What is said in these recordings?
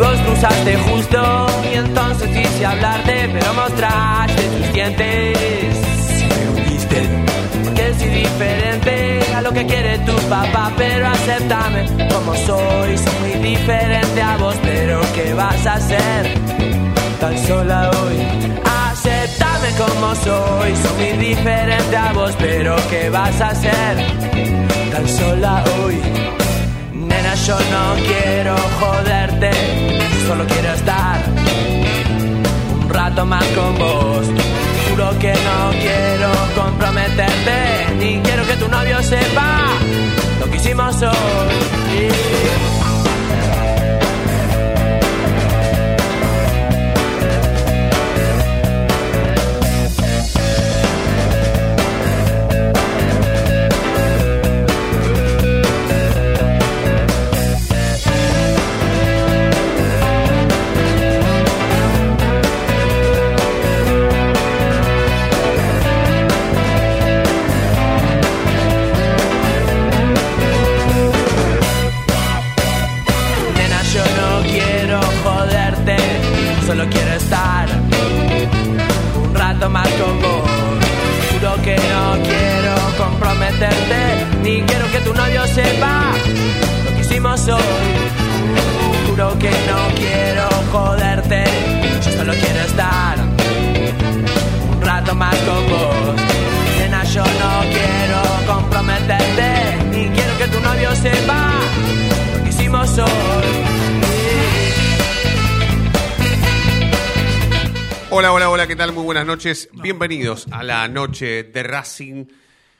vos cruzaste justo y entonces quise hablarte, pero mostraste tus dientes. Me hundiste, porque soy diferente a lo que quiere tu papá, pero acéptame como soy. Soy muy diferente a vos, pero ¿qué vas a hacer? Tan sola hoy. Acéptame como soy, soy muy diferente a vos, pero ¿qué vas a hacer? Tan sola hoy. Nena, yo no quiero joderte, solo quiero estar un rato más con vos. Juro que no quiero comprometerte, ni quiero que tu novio sepa lo que hicimos hoy. Juro que no quiero comprometerte, ni quiero que tu novio sepa lo que hicimos hoy. Juro que no quiero joderte, yo solo quiero estar un rato más con vos. Nena, yo no quiero comprometerte, ni quiero que tu novio sepa Hola, hola, hola, ¿qué tal? Muy buenas noches. Bienvenidos a la noche de Racing,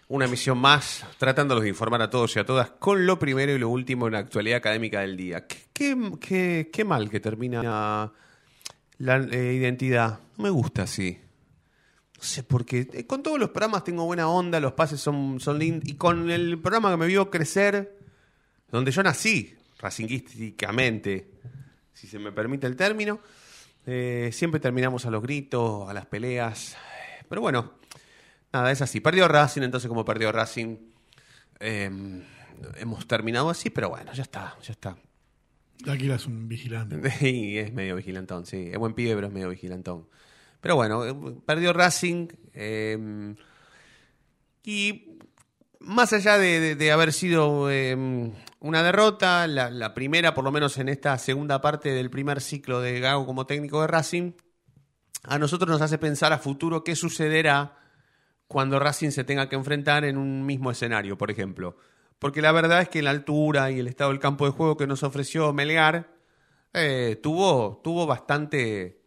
una emisión más, tratándolos de informar a todos y a todas con lo primero y lo último en la actualidad académica del día. Qué, qué- qué- qué mal que termina la eh, identidad. No me gusta así. No sé por qué. Eh, Con todos los programas tengo buena onda, los pases son, son lindos. Y con el programa que me vio crecer, donde yo nací, racinguísticamente, si se me permite el término, eh, siempre terminamos a los gritos, a las peleas. Pero bueno, nada, es así. Perdió Racing, entonces como perdió Racing, eh, hemos terminado así, pero bueno, ya está, ya está. Aquila es un vigilante. Y es medio vigilantón, sí. Es buen pibe, pero es medio vigilantón. Pero bueno, eh, perdió Racing. eh, y más allá de, de- de haber sido eh, una derrota, la, la primera, por lo menos en esta segunda parte del primer ciclo de Gago como técnico de Racing, a nosotros nos hace pensar a futuro qué sucederá cuando Racing se tenga que enfrentar en un mismo escenario, por ejemplo. Porque la verdad es que la altura y el estado del campo de juego que nos ofreció Melgar eh, tuvo, tuvo bastante,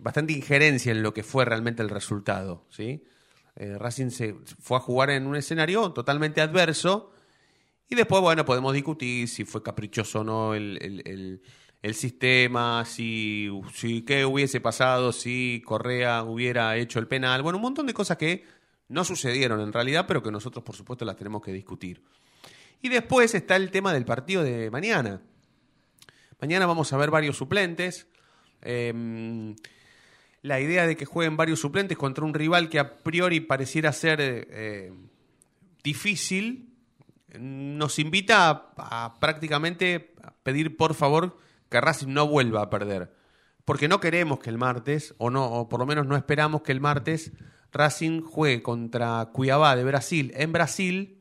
bastante injerencia en lo que fue realmente el resultado. ¿sí? Eh, Racing se fue a jugar en un escenario totalmente adverso y después, bueno, podemos discutir si fue caprichoso o no el, el- el- sistema, si, si qué hubiese pasado si Correa hubiera hecho el penal. Bueno, un montón de cosas que no sucedieron en realidad, pero que nosotros, por supuesto, las tenemos que discutir. Y después está el tema del partido de mañana. Mañana vamos a ver varios suplentes. Eh, la idea de que jueguen varios suplentes contra un rival que a priori pareciera ser eh, difícil nos invita a, a prácticamente pedir por favor que Racing no vuelva a perder. Porque no queremos que el martes, o no, o por lo menos no esperamos que el martes Racing juegue contra Cuiabá de Brasil en Brasil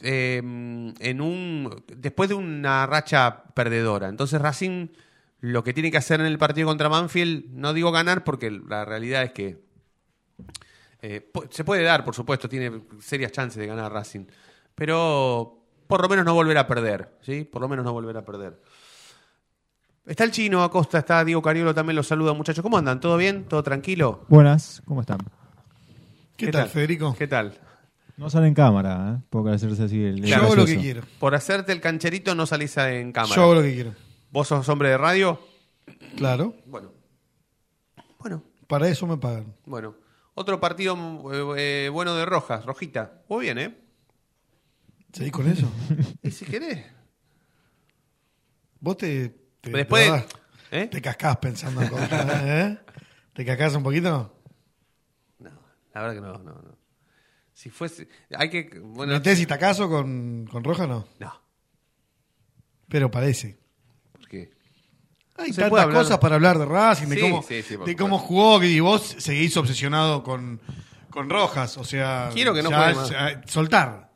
eh, en un después de una racha perdedora. Entonces Racing lo que tiene que hacer en el partido contra Manfield, no digo ganar porque la realidad es que eh, se puede dar, por supuesto, tiene serias chances de ganar Racing, pero por lo menos no volver a perder, ¿sí? Por lo menos no volver a perder. Está el chino Acosta, está Diego Cariolo también los saluda, muchachos. ¿Cómo andan? ¿Todo bien? ¿Todo tranquilo? Buenas, ¿cómo están? ¿Qué, tal, Federico? ¿Qué tal? No sale en cámara, ¿eh? Por hacerse así el. Yo hago lo que quiero. Por hacerte el cancherito no salís en cámara. Yo hago lo que quiero. ¿Vos sos hombre de radio? Claro. Bueno. Bueno, Para eso me pagan. bueno. Otro partido eh, eh, bueno de Rojas, Rojita. Muy bien, ¿eh? ¿Seguís con eso? Y si querés. Vos te. te Después. te, vas- ¿Eh? te cascás pensando en cosas, ¿eh? ¿Te cascás un poquito? No, la verdad que no, no, no. Si fuese. Hay que. Bueno, ¿Metés y tacazo con, con Roja no? No, Pero parece. ¿por qué? Hay tantas cosas para hablar de Racing, de Sí, cómo, sí, sí, de cómo jugó, y vos seguís obsesionado con, con Rojas. O sea, Quiero que no ya más. ya- soltar.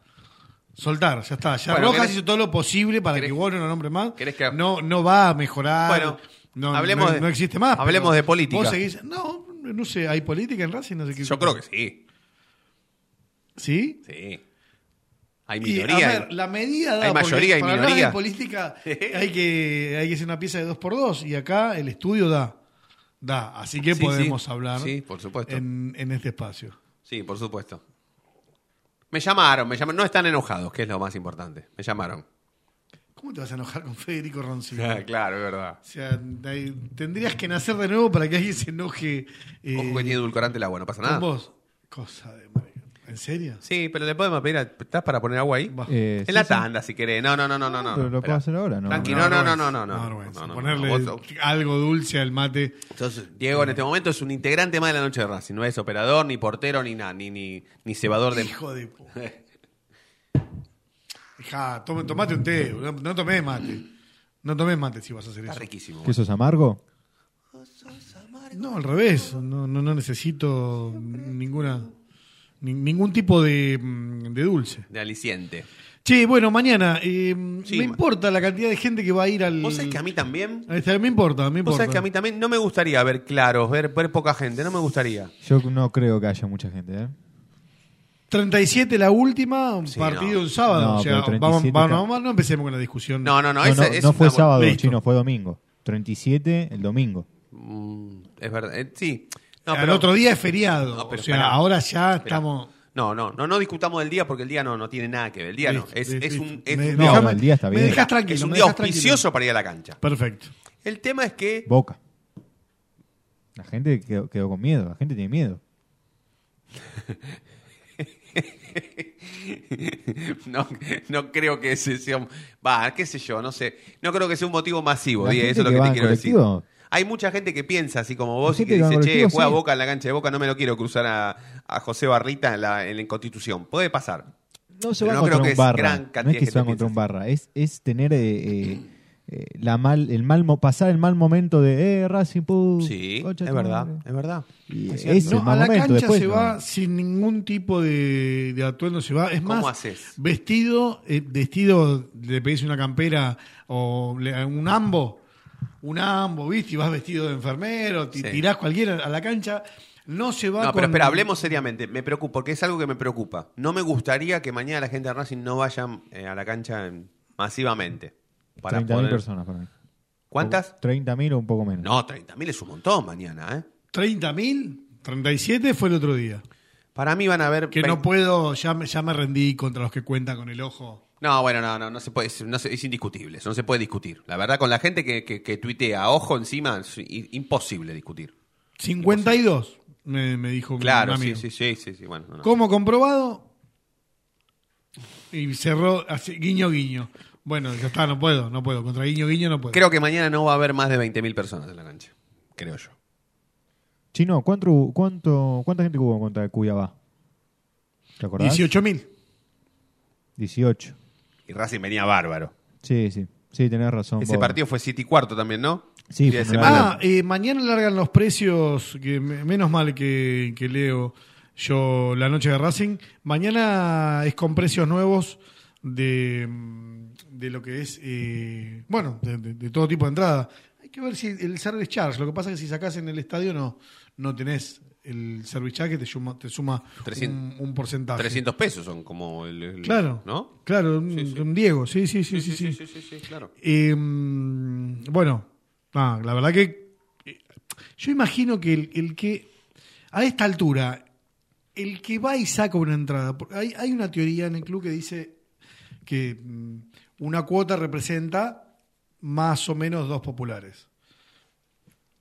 Soltar, ya está. Ya Bueno, Rojas ¿querés- hizo todo lo posible para querés- que vos no lo nombres más. que- No, no va a mejorar. Bueno, no, hablemos no, de- no existe más. hablemos de política. Vos seguís. No, no sé, ¿hay política en Racing? No sé qué- Yo creo que sí. ¿Sí? Sí. Hay Y, minoría. a ver, la medida da, Hay mayoría y minoría. política hay que, hay que hacer una pieza de dos por dos y acá el estudio da. Da. Así que Sí, podemos sí. hablar Sí, por supuesto. En, en este espacio. Sí, por supuesto. Me llamaron, me llamaron. No están enojados, que es lo más importante. Me llamaron. ¿Cómo te vas a enojar con Federico Roncino? claro, es verdad. O sea, tendrías que nacer de nuevo para que alguien se enoje eh, Ojo que tiene edulcorante el agua, no pasa con nada. vos. Cosa de marica. ¿En serio? Sí, pero le podemos pedir. a- ¿Estás para poner agua ahí? Eh, en sí, la sí. tanda, si querés. No, no, no, no, no. no, Pero lo espera. puedo hacer ahora, ¿no? Tranqui, Una no, no, no, no, no, no. vergüenza. No, no, no, Ponerle vos- algo dulce al mate. Entonces, Diego en este momento es un integrante más de la noche de Racing. No es operador, ni portero, ni nada, ni, ni, ni cebador de. Hijo de puta. Hija, tome- tomate un té. No, no mate. No tomes mate si vas a hacer Está eso. riquísimo. ¿Que eso es amargo? No, al revés. No, no, no necesito ninguna ni- ningún tipo de, mm, de dulce. De aliciente. Che, bueno, mañana eh, Sí, me importa la cantidad de gente que va a ir al. Vos sabés que a mí también. Está, me importa, me Vos importa. sabés que a mí también no me gustaría ver claros, ver, ver poca gente. No me gustaría. Yo no creo que haya mucha gente, ¿eh? 37 la última, un Sí, partido no. un sábado. No, o sea, vamos, 37 vamos, vamos, no empecemos con la discusión. No, no, no. No, no, es no fue sábado, Listo. chino, fue domingo. 37 el domingo. Mm, es verdad. Eh, sí. No, pero- otro día es feriado. No, pero o sea, ahora ya estamos. No, no, no, no discutamos del día porque el día no, no tiene nada que ver. El día no. Es, un, listo. es Me- un No, día, déjame- el día está me dejas tranquilo. es un día auspicioso para ir a la cancha. Perfecto. El tema es que. Boca. La gente quedó, quedó con miedo, la gente tiene miedo. no, no creo que ese sea. un- Va, qué sé yo, no sé. No creo que sea un motivo masivo. La Diego, gente eso es lo que te quiero decir. Hay mucha gente que piensa así como vos y que dice, che, juega sí. Boca en la cancha de Boca, no me lo quiero cruzar a, a José Barrita en la, en la Constitución. Puede pasar. No se va no creo contra que un es barra. gran No es que se va contra un barra. Es, es tener eh, eh, eh, la mal, el mal mo- pasar el mal momento de eh, Racing Pu, Sí, concha es verdad, es verdad. Y Es es cierto. el No, a la momento. cancha Después se no. va sin ningún tipo de, de atuendo, se va. Es ¿Cómo más, haces? vestido, eh, vestido, le pedís una campera o le- un ambo, un ambo, ¿viste? Y vas vestido de enfermero, Sí. tirás cualquiera a la cancha. No se va No, con... pero espera, hablemos seriamente. Me preocupa, porque es algo que me preocupa. No me gustaría que mañana la gente de Racing no vaya eh, a la cancha en- masivamente. Para 30.000 poder- personas para mí. ¿Cuántas? 30.000 o un poco menos. No, 30.000 es un montón mañana, ¿eh? 30.000, 37 fue el otro día. Para mí van a haber... Que no puedo, ya, me- ya me rendí contra los que cuentan con el ojo. No, bueno, no, no, no se puede, no se- es indiscutible, eso no se puede discutir. La verdad, con la gente que, que, que tuitea ojo encima, es imposible discutir. 52, me, me dijo un Claro, sí, amigo. sí, sí, sí, sí, bueno. no, no. ¿Cómo comprobado? Y cerró así, guiño, guiño. Bueno, ya está, no puedo, no puedo. Contra guiño, guiño no puedo. Creo que mañana no va a haber más de 20.000 personas en la cancha, creo yo. Chino, ¿cuánto, cuánto, ¿cuánta gente hubo contra Cuyabá? ¿Te acordás? 18.000. 18. Y Racing venía bárbaro. Sí, sí. Sí, tenés razón. Ese partido fue City cuarto también, ¿no? Sí, de fue una semana. Ah, eh, mañana largan los precios, que me- menos mal que, que leo yo la noche de Racing. Mañana es con precios nuevos de, de lo que es, eh, bueno, de, de- de todo tipo de entrada. Hay que ver si el service charge, lo que pasa es que si sacás en el estadio no, no tenés el que te suma, te suma 300 un, un porcentaje. 300 pesos son como el... el- Claro, ¿No? claro, un, Sí, sí. un Diego, sí, sí, sí, sí. sí, sí, sí, claro. Eh, mm, bueno, ah, la verdad que eh, yo imagino que el, el que a esta altura, el que va y saca una entrada, hay, hay una teoría en el club que dice que mm, una cuota representa más o menos dos populares.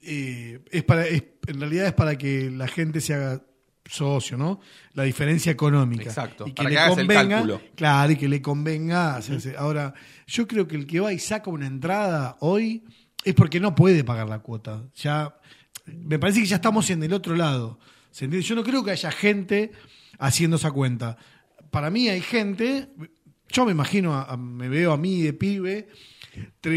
Eh, es para, es- en realidad es para que la gente se haga socio, ¿no? La diferencia económica. Exacto, Y que para le que hagas el convenga, cálculo. Claro, y que le convenga. Ahora, yo creo que el que va y saca una entrada hoy es porque no puede pagar la cuota. Ya, me parece que ya estamos en el otro lado. ¿Se entiende? Yo no creo que haya gente haciendo esa cuenta. Para mí hay gente, yo me imagino, a- a- me veo a mí de pibe,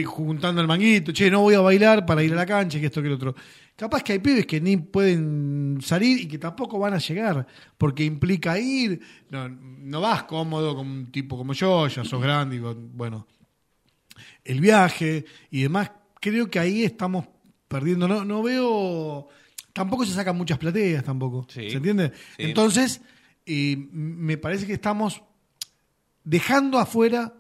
juntando el manguito, che, no voy a bailar para ir a la cancha, que esto, que lo otro. Capaz que hay pibes que ni pueden salir y que tampoco van a llegar, porque implica ir, no, no vas cómodo con un tipo como yo, ya sos grande, y bueno, el viaje y demás, creo que ahí estamos perdiendo. No, no veo. Tampoco se sacan muchas plateas, tampoco. Sí. ¿Se entiende? Sí. Entonces, me parece que estamos dejando afuera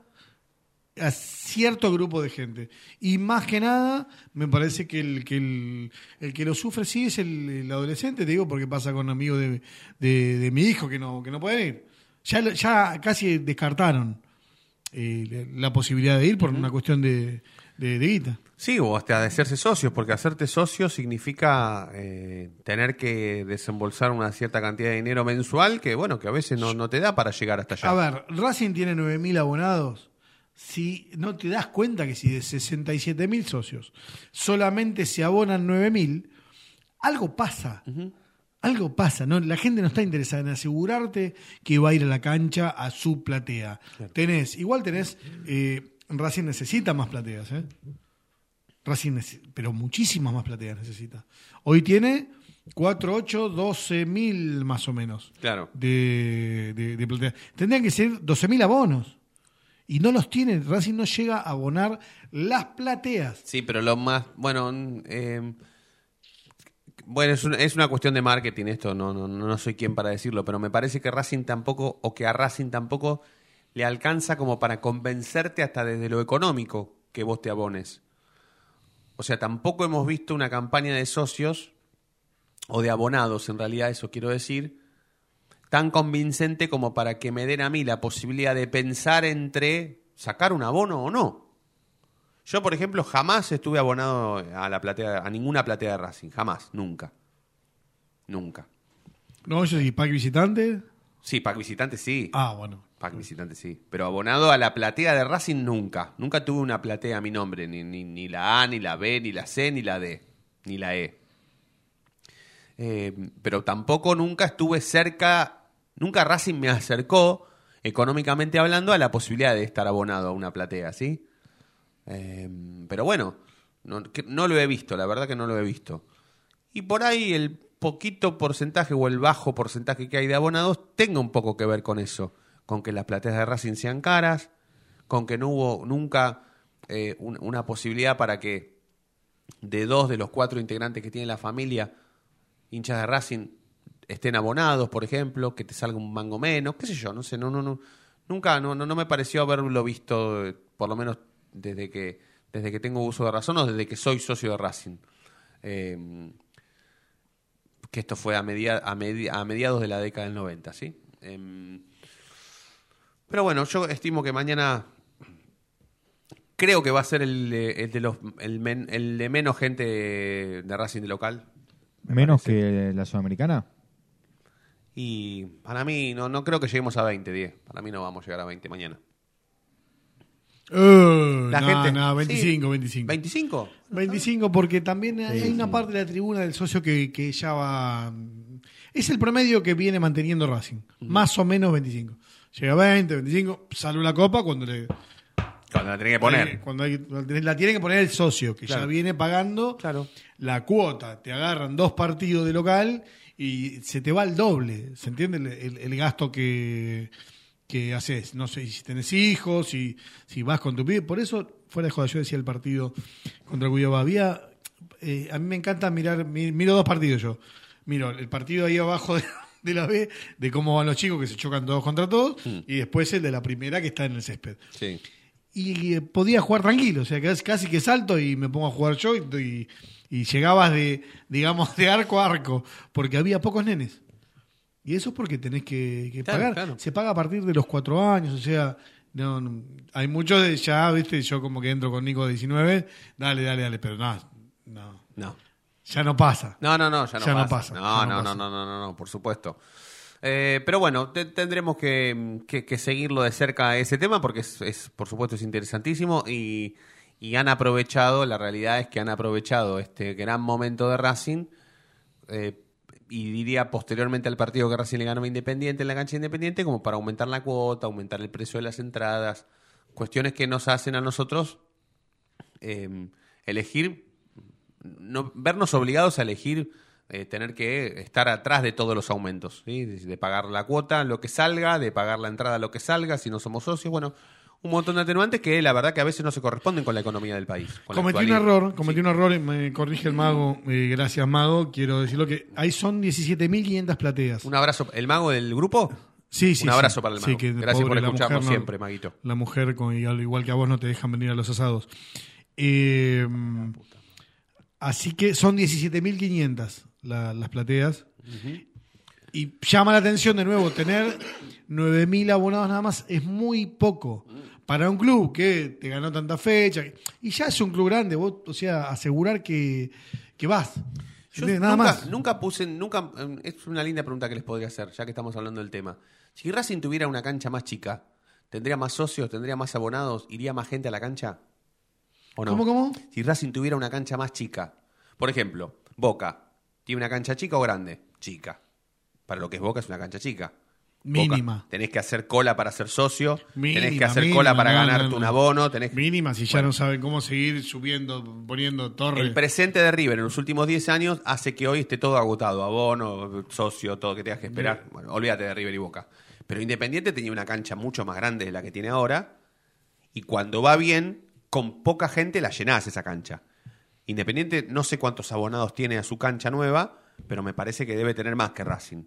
a cierto grupo de gente. Y más que nada, me parece que el que, el, el que lo sufre sí es el, el adolescente, te digo, porque pasa con amigos de, de- de mi hijo que no, que no pueden ir. Ya, ya casi descartaron eh, la posibilidad de ir por una cuestión de, de, de guita. Sí, o hasta de hacerse socios, porque hacerte socio significa eh, tener que desembolsar una cierta cantidad de dinero mensual que, bueno, que a veces no, no te da para llegar hasta allá. A ver, Racing tiene 9.000 abonados. Si no te das cuenta que si de 67.000 socios solamente se abonan 9.000, algo pasa. Algo pasa. ¿no? La gente no está interesada en asegurarte que va a ir a la cancha a su platea. Tenés, igual tenés, eh, Racing necesita más plateas. ¿eh? Racing, pero muchísimas más plateas necesita. Hoy tiene 4, 8, 12 mil más o menos Claro. de, de, de platea. Tendrían que ser 12.000 abonos. Y no los tiene. Racing no llega a abonar las plateas. Sí, pero lo más, bueno, eh, bueno, es una, es una cuestión de marketing esto, no, no, no soy quien para decirlo, pero me parece que Racing tampoco, o que a Racing tampoco le alcanza como para convencerte hasta desde lo económico que vos te abones. O sea, tampoco hemos visto una campaña de socios, o de abonados en realidad, eso quiero decir, tan convincente como para que me den a mí la posibilidad de pensar entre sacar un abono o no. Yo, por ejemplo, jamás estuve abonado a la platea, a ninguna platea de Racing, jamás, nunca. Nunca. No, yo sí, pack visitante. Sí, pack visitante sí. Ah, bueno. Pack visitante sí. Pero abonado a la platea de Racing nunca. Nunca tuve una platea a mi nombre, ni, ni, ni la A, ni la B, ni la C, ni la D, ni la E. Eh, pero tampoco nunca estuve cerca, nunca Racing me acercó, económicamente hablando, a la posibilidad de estar abonado a una platea, ¿sí? Eh, pero bueno, no, no lo he visto, la verdad que no lo he visto. Y por ahí el poquito porcentaje o el bajo porcentaje que hay de abonados tenga un poco que ver con eso, con que las plateas de Racing sean caras, con que no hubo nunca eh, un- una posibilidad para que de dos de los cuatro integrantes que tiene la familia, hinchas de Racing, estén abonados, por ejemplo, que te salga un mango menos, qué sé yo, no sé, no, no, no, nunca, no, no, no me pareció haberlo visto, eh, por lo menos desde que, desde que tengo uso de razón o desde que soy socio de Racing. Eh, que esto fue a, media- a, medi- a mediados de la década del 90, ¿sí? Em, pero bueno, yo estimo que mañana creo que va a ser el, de- el de los el, men- el de menos gente de Racing de local. me Menos parece. que la sudamericana. Y para mí, no, no creo que lleguemos a 20, 10. Para mí no vamos a llegar a 20 mañana. Eh, La no, gente. no, 25, sí. 25. ¿25? 25 porque también hay hay una parte de la tribuna del socio que, que ya va... Es el promedio que viene manteniendo Racing. Más o menos 25. Llega a 20, 25, sale una copa cuando le... Cuando la tenés que poner. Cuando hay- la tiene que poner el socio, que ya viene pagando Claro. la cuota. Te agarran dos partidos de local y se te va el doble. ¿Se entiende el, el- el gasto que, que haces? No sé si tenés hijos, si, si vas con tu pibe. Por eso, fuera de joda, yo decía el partido contra Cuyaba. Había, eh, a mí me encanta mirar, mi- miro dos partidos yo. Miro el partido ahí abajo de, de la B, de cómo van los chicos que se chocan todos contra todos, y después el de la primera que está en el césped Sí. y eh, podía jugar tranquilo, o sea, casi, casi que salto y me pongo a jugar yo y, y- y llegabas de, digamos, de arco a arco, porque había pocos nenes. Y eso es porque tenés que, que Claro, pagar. claro. Se paga a partir de los cuatro años, o sea, no, no- hay muchos de ya, viste, yo como que entro con Nico de 19, dale, dale, dale, pero no, no, No. Ya no pasa. No, no, no, ya no Ya no pasa. pasa, No, ya no no, no, pasa. no, no, no, no, por supuesto. Eh, pero bueno, te- tendremos que, que- que seguirlo de cerca ese tema porque es, es, por supuesto es interesantísimo y, y han aprovechado, la realidad es que han aprovechado este gran momento de Racing eh, y diría posteriormente al partido que recién le ganó a Independiente en la cancha de Independiente, como para aumentar la cuota, aumentar el precio de las entradas, cuestiones que nos hacen a nosotros eh, elegir, no, vernos obligados a elegir eh, tener que estar atrás de todos los aumentos, ¿sí? de, pagar la cuota, lo que salga, de pagar la entrada, lo que salga, si no somos socios, bueno, un montón de atenuantes que la verdad que a veces no se corresponden con la economía del país. Cometí un error, cometí un error, me corrige el mago, eh, gracias mago, quiero decirlo que ahí son 17.500 plateas. Un abrazo, ¿el mago del grupo? Sí, sí, un abrazo sí. para el Sí, mago. que Gracias pobre, por escucharnos no- siempre, Maguito. La mujer, con, igual igual que a vos, no te dejan venir a los asados. Eh, así que son 17.500 la- las plateas. Y llama la atención de nuevo, tener 9.000 abonados nada más es muy poco. Para un club que te ganó tanta fecha. Y ya es un club grande, vos, o sea, asegurar que, que vas. Nada nunca, más. nunca puse, nunca, eh, es una linda pregunta que les podría hacer, ya que estamos hablando del tema. Si Racing tuviera una cancha más chica, ¿tendría más socios, tendría más abonados, iría más gente a la cancha? ¿O no? ¿Cómo, cómo? Si Racing tuviera una cancha más chica, por ejemplo, Boca, ¿tiene una cancha chica o grande? Chica. Para lo que es Boca es una cancha chica. Boca, Mínima. tenés que hacer cola para ser socio, tenés que Mínima, hacer mínima, cola para no, ganarte no, no. un abono, tenés Mínima, si ya Bueno. no saben cómo seguir subiendo, poniendo torres. El presente de River en los últimos 10 años hace que hoy esté todo agotado, abono, socio, todo que tengas que esperar. Bueno, olvídate de River y Boca. Pero Independiente tenía una cancha mucho más grande de la que tiene ahora y cuando va bien, con poca gente la llenás esa cancha. Independiente no sé cuántos abonados tiene a su cancha nueva, pero me parece que debe tener más que Racing.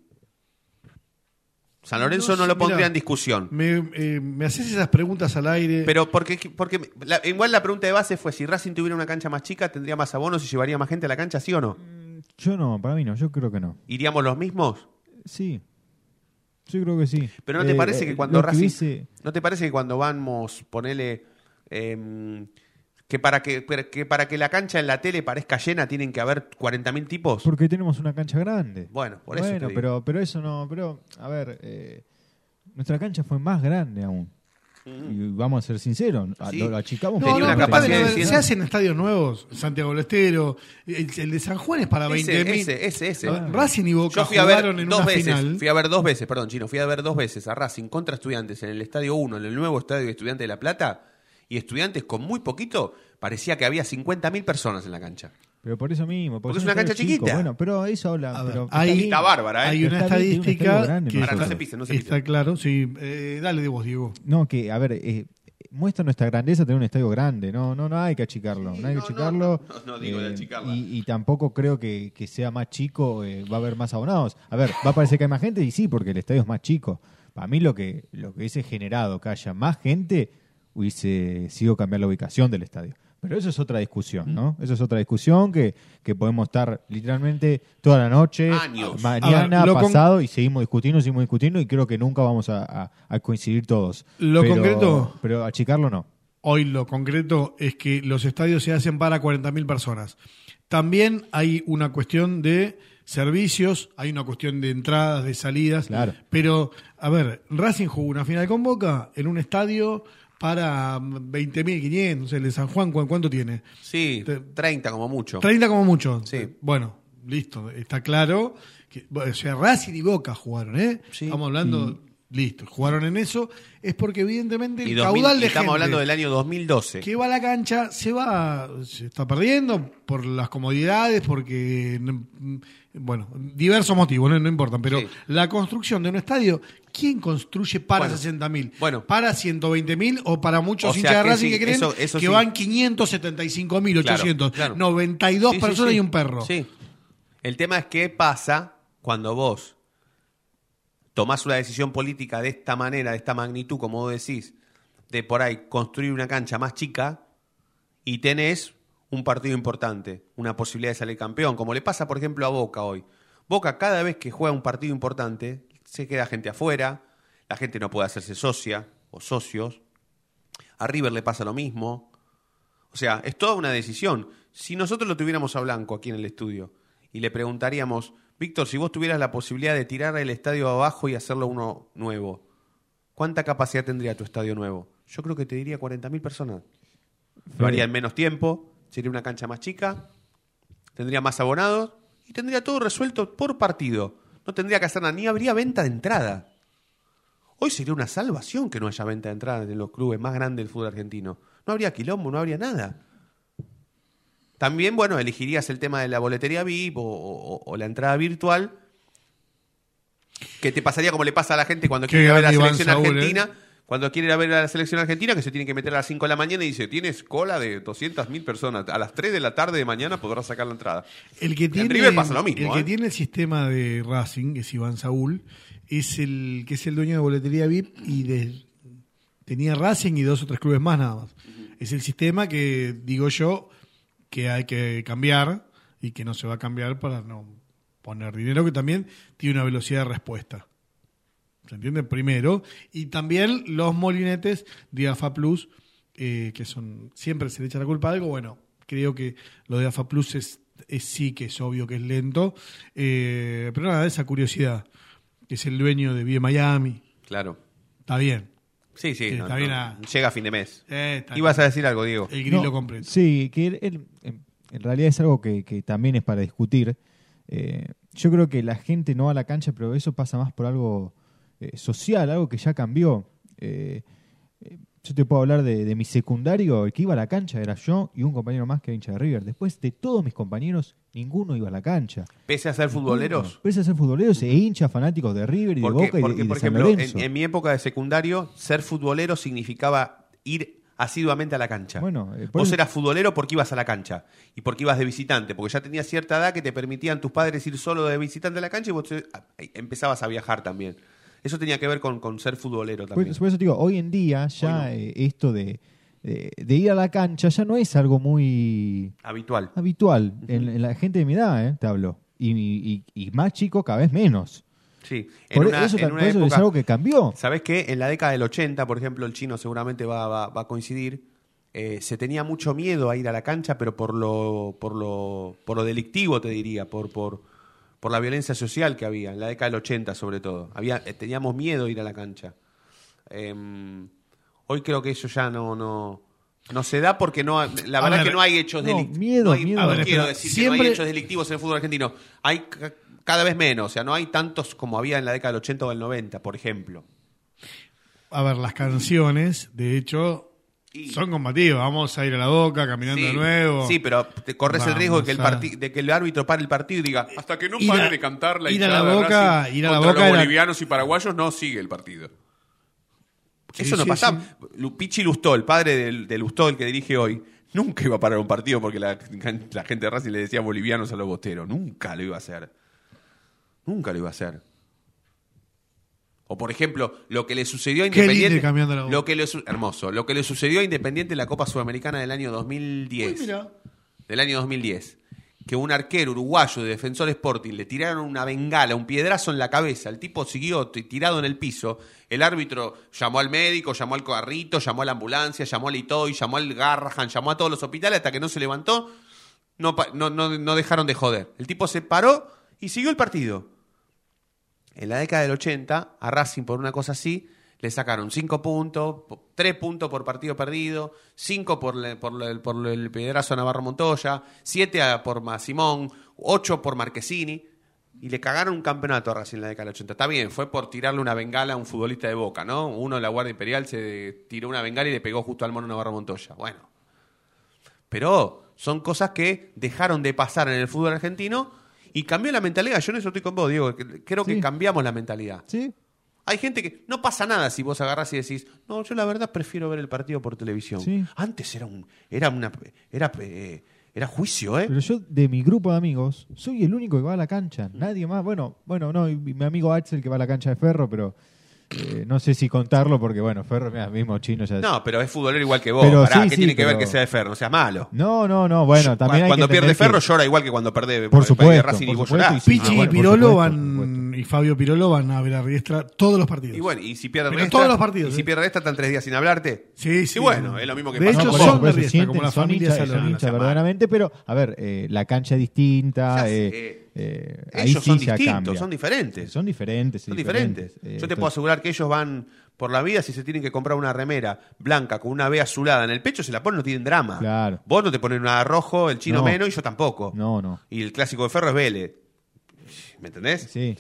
San Lorenzo no, lo pondría mirá, en discusión. Me, eh, me haces esas preguntas al aire. Pero porque, porque la- igual la pregunta de base fue si Racing tuviera una cancha más chica, tendría más abonos y llevaría más gente a la cancha, ¿sí o no? Yo no, para mí no, yo creo que no. ¿Iríamos los mismos? Sí. Yo creo que sí. Pero ¿no te Eh, parece eh, que cuando lo que Racing... hubiese- ¿No te parece que cuando vamos, ponele... em, que, para que, que para que la cancha en la tele parezca llena tienen que haber 40.000 tipos? Porque tenemos una cancha grande. Bueno, por eso Bueno, pero, pero eso no, pero, a ver, eh, nuestra cancha fue más grande aún. Y vamos a ser sinceros, Sí. lo achicamos no, una capacidad de se hacen estadios nuevos, Santiago del Estero, el, el de San Juan es para Ese, 20.000. ese, ese, ese. Racing y Boca Yo fui a ver jugaron en dos una veces, final. fui a ver dos veces, perdón, Chino, fui a ver dos veces a Racing contra Estudiantes en el Estadio 1, en el nuevo Estadio de Estudiantes de La Plata, y Estudiantes con muy poquito, parecía que había 50.000 personas en la cancha. Pero por eso mismo. Porque es una cancha chiquita. Bueno, pero eso habla. Ver, pero hay-. Está bárbara, ¿eh? Hay una Está bien, estadística que Ahora, no está, se pisen, no se está pisen. claro, sí. Eh, dale de vos, Diego. No, que, a ver, eh, muestra nuestra grandeza tener un estadio grande. No, no, no hay que achicarlo. no hay que achicarlo. no, no, no digo de eh, achicarla. y, y tampoco creo que, que sea más chico, eh, va a haber más abonados. A ver, va a parecer que hay más gente y sí, porque el estadio es más chico. Para mí lo que, lo que hubiese generado que haya más gente hubiese sido cambiar la ubicación del estadio. Pero eso es otra discusión, ¿no? Eso es otra discusión que, que podemos estar literalmente toda la noche, Años. mañana, ver, con- pasado, y seguimos discutiendo, seguimos discutiendo, y creo que nunca vamos a, a- a coincidir todos. Lo Pero- concreto- Pero achicarlo no. Hoy lo concreto es que los estadios se hacen para 40.000 personas. También hay una cuestión de servicios, hay una cuestión de entradas, de salidas. Claro. Pero, a ver, Racing jugó una final con Boca en un estadio para 20.500, no sé, el de San Juan, ¿cu- ¿cuánto tiene? Sí, Te- 30 como mucho. 30 como mucho. Sí. Bueno, listo, está claro. Que, bueno, o sea, Racing y Boca jugaron, ¿eh? Sí. Estamos hablando, listo, jugaron en eso. Es porque evidentemente el Y 2000 caudal de estamos gente hablando del año 2012. que va a la cancha se va, se está perdiendo por las comodidades, porque, mm, bueno, diversos motivos, no, no importan, pero Sí. la construcción de un estadio, ¿quién construye para Bueno, 60.000? bueno. ¿Para 120.000 o para muchos O hinchas de que Racing sí, que creen eso- eso que sí. van 575.800? Claro, claro. 92 Sí, sí, personas y un perro. Sí. El tema es qué pasa cuando vos tomás una decisión política de esta manera, de esta magnitud, como vos decís, de por ahí construir una cancha más chica y tenés un partido importante, una posibilidad de salir campeón, como le pasa, por ejemplo, a Boca hoy. Boca cada vez que juega un partido importante, se queda gente afuera, la gente no puede hacerse socia o socios. A River le pasa lo mismo. O sea, es toda una decisión. Si nosotros lo tuviéramos a Blanco aquí en el estudio y le preguntaríamos, Víctor, si vos tuvieras la posibilidad de tirar el estadio abajo y hacerlo uno nuevo, ¿cuánta capacidad tendría tu estadio nuevo? Yo creo que te diría 40.000 personas. Lo haría en menos tiempo, sería una cancha más chica, tendría más abonados y tendría todo resuelto por partido. No tendría que hacer nada, ni habría venta de entrada. Hoy sería una salvación que no haya venta de entrada en los clubes más grandes del fútbol argentino. No habría quilombo, no habría nada. También, bueno, elegirías el tema de la boletería VIP o, o- o la entrada virtual, que te pasaría como le pasa a la gente cuando Qué quiere ir a ver la selección Saúl, ¿eh? argentina. Cuando quiere ir a ver a la selección argentina, que se tiene que meter a las 5 de la mañana y dice, tienes cola de 200.000 personas. A las 3 de la tarde de mañana podrás sacar la entrada. El que En tiene, River pasa lo mismo, El que ¿eh? tiene el sistema de Racing, que es Iván Saúl, es el que es el dueño de boletería VIP y de, tenía Racing y dos o tres clubes más nada más. Es el sistema que digo yo que hay que cambiar y que no se va a cambiar para no poner dinero, que también tiene una velocidad de respuesta. ¿Se entiende? Primero. Y también los molinetes de AFA Plus, eh, que son. Siempre se le echa la culpa a algo. Bueno, creo que lo de AFA Plus es, es sí que es obvio que es lento. Eh, pero nada, esa curiosidad. Que es el dueño de Vie Miami. Claro. Está bien. Sí, sí. No, está no. bien a- Llega a fin de mes. Eh, Ibas a decir algo, Diego. El grilo No, completo. Sí, que él- él, en, en realidad es algo que, que también es para discutir. Eh, yo creo que la gente no va a la cancha, pero eso pasa más por algo eh, social, algo que ya cambió. Yo te puedo hablar de, de mi secundario, el que iba a la cancha era yo y un compañero más que era hincha de River. Después de todos mis compañeros, ninguno iba a la cancha. Pese a ser futboleros. Pese a ser futboleros e hinchas fanáticos de River y de Porque, Boca y de, porque y de por San ejemplo, en, Lorenzo. en mi época de secundario, ser futbolero significaba ir asiduamente a la cancha. Bueno, eh, Vos eso- eras futbolero porque ibas a la cancha y porque ibas de visitante, porque ya tenías cierta edad que te permitían tus padres ir solo de visitante a la cancha y vos empezabas a viajar también. Eso tenía que ver con, con ser futbolero Por, también. por eso te digo, hoy en día ya no. eh, esto de, de- de ir a la cancha ya no es algo muy Habitual. habitual en, en la gente de mi edad, eh, te hablo. Y, y- y más chico cada vez menos. Sí. En Por una- eso, en por una eso es algo que cambió. ¿Sabés qué? En la década del 80, por ejemplo, el chino seguramente va, va- va a coincidir. eh, se tenía mucho miedo a ir a la cancha, pero por lo, por lo, por lo delictivo, te diría, por, por, por la violencia social que había, en la década del 80 sobre todo. Había, eh, teníamos miedo a ir a la cancha. Em, hoy creo que eso ya no, no, no se da porque no, la verdad ver, que no hay hechos no, delictivos. miedo, no hay- miedo. A ver, quiero decir que no siempre- hay hechos delictivos en el fútbol argentino. Hay ca- cada vez menos, o sea, no hay tantos como había en la década del 80 o del 90, por ejemplo. A ver, las canciones, de hecho, Y- son combativas. Vamos a ir a la boca, caminando de nuevo. Sí, pero te corres el riesgo de que el, Vamos a- parti- de que el árbitro pare el partido y diga hasta que no pare a- de cantar la ir a la de Boca- Racing ir a la contra Boca los era- bolivianos y paraguayos no sigue el partido. Sí, Eso no sí. Lu- Pichi Lustó, el padre del, de Lustó, el que dirige hoy, nunca iba a parar un partido porque la, la gente de Racing le decía bolivianos a los bosteros. Nunca lo iba a hacer. Nunca lo iba a hacer. O por ejemplo, lo que le sucedió a Independiente. cambiando la lo que le hermoso. Lo que le sucedió a Independiente en la Copa Sudamericana del año 2010 Uy, mira. del año 2010, que un arquero uruguayo de Defensor Sporting le tiraron una bengala, un piedrazo en la cabeza, el tipo siguió tirado en el piso, el árbitro llamó al médico, llamó al carrito, llamó a la ambulancia, llamó al Itoy, llamó al Garrahan, llamó a todos los hospitales hasta que no se levantó, no, no, no dejaron de joder. El tipo se paró y siguió el partido. En la década del 80, a Racing por una cosa así, le sacaron 5 puntos, 3 puntos por partido perdido, 5 por, por, el pedrazo a Navarro Montoya, 7 por Simón, 8 por Marquesini, y le cagaron un campeonato a Racing en la década del 80. Está bien, fue por tirarle una bengala a un futbolista de Boca, ¿no? Uno de la Guardia Imperial se tiró una bengala y le pegó justo al mono Navarro Montoya. Bueno, pero son cosas que dejaron de pasar en el fútbol argentino y cambió la mentalidad. Yo en eso estoy con vos, Diego. Creo que Sí. cambiamos la mentalidad. ¿Sí? Hay gente que no pasa nada si vos agarrás y decís, no, yo la verdad prefiero ver el partido por televisión. Sí. Antes era un, era una, era, eh, era juicio, ¿eh? Pero yo, de mi grupo de amigos, soy el único que va a la cancha. Nadie más. Bueno, bueno, no, y mi amigo Axel que va a la cancha de Ferro, pero eh, no sé si contarlo porque, bueno, Ferro, mira, mismo chino ya. No, pero es futbolero igual que vos. Pero Pará, sí, ¿Qué sí, tiene que ver que sea de Ferro? No seas malo. No, no, no, bueno, también hay cuando que pierde Ferro que- llora igual que cuando perde Por de supuesto, Racing y por vos supuesto, llorás. y sí, Pichi Ah, y Pirolo van. Y Fabio Pirolo van a ver a Riestra todos los partidos. Y bueno, y si pierde Pero Riestra, todos los partidos, Y si ¿eh? pierde esta, están tres días sin hablarte. Sí, sí. Y bueno, es lo mismo que De pasa hecho, con son de Riestra, sienten, como la son familia son verdaderamente, pero a ver, eh, la cancha es distinta, Ya eh, sé. eh, ahí Ellos sí son ya distintos, cambia. son diferentes. Son diferentes, Son diferentes. Eh, Yo te puedo asegurar que ellos van por la vida si se tienen que comprar una remera blanca con una B azulada en el pecho, se la ponen, no tienen drama. Claro. Vos no te pones una rojo, el chino No. menos y yo tampoco. No, no. Y el clásico de Ferro es Vélez. ¿Me entendés? Sí.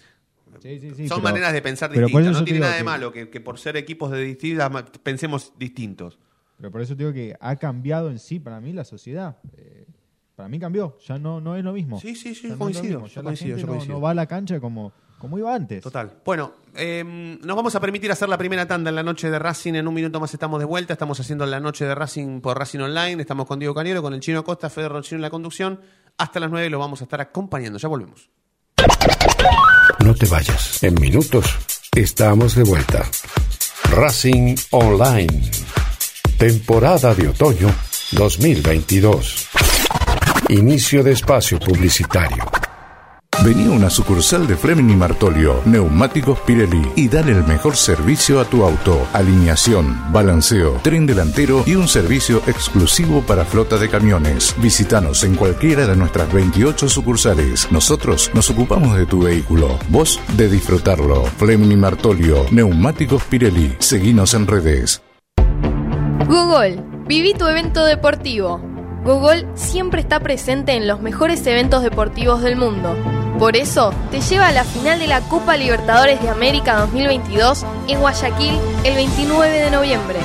Sí, sí, sí, Son pero- maneras de pensar distintas. eso No tiene nada de malo que, que por ser equipos de distintas pensemos distintos. Pero por eso digo que ha cambiado en sí para mí la sociedad. Eh, para mí cambió, ya no, no es lo mismo. Sí, sí, sí, Ya no coincido, yo Ya la coincido, gente yo no- coincido. no va a la cancha como, como iba antes. Total. Bueno, eh, nos vamos a permitir hacer la primera tanda en la noche de Racing. En un minuto más estamos de vuelta. Estamos haciendo la noche de Racing por Racing Online. Estamos con Diego Cañero, con el Chino Acosta, Fede Roncino en la conducción. Hasta las 9 lo vamos a estar acompañando. Ya volvemos. No te vayas. En minutos estamos de vuelta. Racing Online. Temporada de otoño 2022. Inicio de espacio publicitario. Vení a una sucursal de Fleming Martolio, Neumáticos Pirelli y dale el mejor servicio a tu auto. Alineación, balanceo, tren delantero y un servicio exclusivo para flota de camiones. Visítanos en cualquiera de nuestras 28 sucursales. Nosotros nos ocupamos de tu vehículo, vos de disfrutarlo. Fleming y Martolio, Neumáticos Pirelli. Seguinos en redes. Google, viví tu evento deportivo. Google siempre está presente en los mejores eventos deportivos del mundo. Por eso, te lleva a la final de la Copa Libertadores de América 2022 en Guayaquil el 29 de noviembre.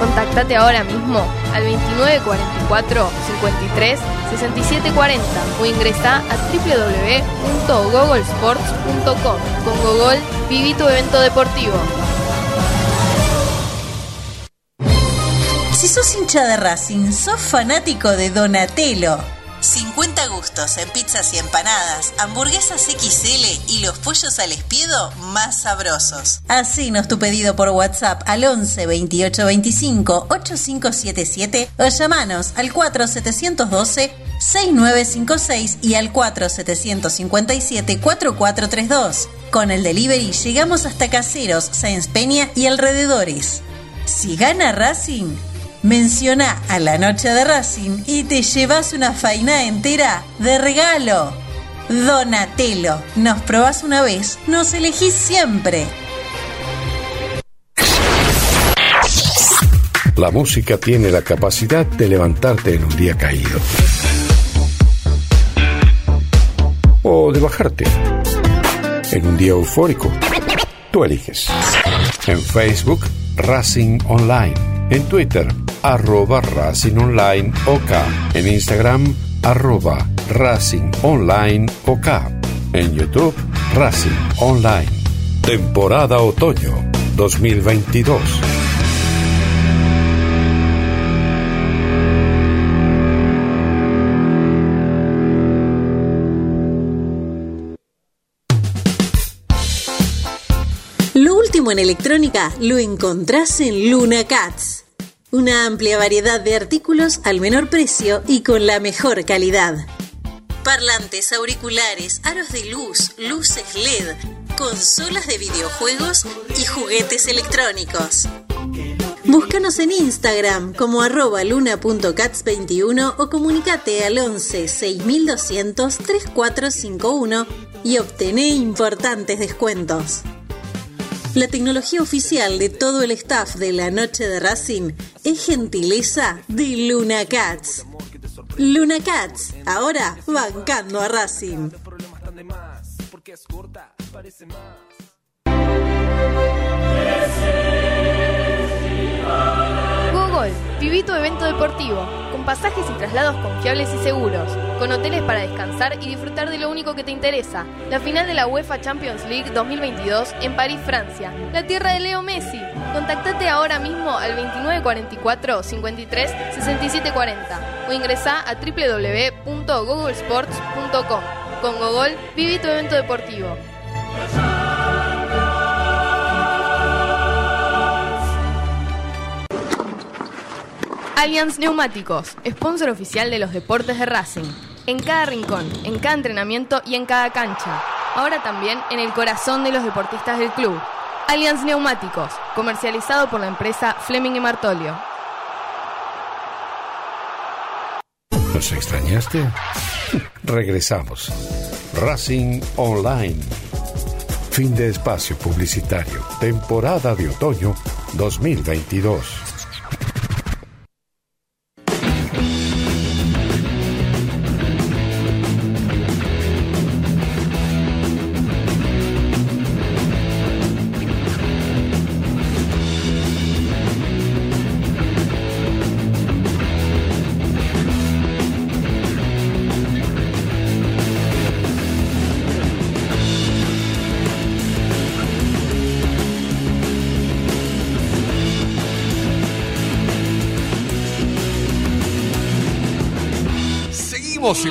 Contactate ahora mismo al 2944 53 67 40 o ingresa a www.googlesports.com. Con Google, viví tu evento deportivo. Si sos hincha de Racing, sos fanático de Donatello. 50 gustos en pizzas y empanadas, hamburguesas XL y los pollos al espiedo más sabrosos. Hacenos tu pedido por WhatsApp al 11 28 25 8577 o llamanos al 4712 6956 y al 4757 4432. Con el delivery llegamos hasta Caseros, Sáenz Peña y alrededores. Si gana Racing, menciona a la noche de Racing y te llevas una faina entera de regalo. Donatello, nos probás una vez, nos elegís siempre. La música tiene la capacidad de levantarte en un día caído. O de bajarte. En un día eufórico. Tú eliges. En Facebook, Racing Online. En Twitter, arroba Racing Online OK. En Instagram, arroba Racing Online OK. En YouTube, Racing Online. Temporada Otoño 2022. Lo último en electrónica lo encontrás en Luna Cats. Una amplia variedad de artículos al menor precio y con la mejor calidad. Parlantes, auriculares, aros de luz, luces LED, consolas de videojuegos y juguetes electrónicos. Búscanos en Instagram como arroba luna.cats21 o comunicate al 11 6200 3451 y obtené importantes descuentos. La tecnología oficial de todo el staff de la noche de Racing es gentileza de Luna Cats. Luna Cats, ahora bancando a Racing. Google, tu evento deportivo, pasajes y traslados confiables y seguros, con hoteles para descansar y disfrutar de lo único que te interesa, la final de la UEFA Champions League 2022 en París, Francia, la tierra de Leo Messi. Contactate ahora mismo al 2944 53 67 40 o ingresa a www.googlesports.com. Con Google, viví tu evento deportivo. Allianz Neumáticos, sponsor oficial de los deportes de Racing. En cada rincón, en cada entrenamiento y en cada cancha. Ahora también en el corazón de los deportistas del club. Allianz Neumáticos, comercializado por la empresa Fleming y Martolio. ¿Nos extrañaste? Regresamos. Racing Online. Fin de espacio publicitario. Temporada de otoño 2022.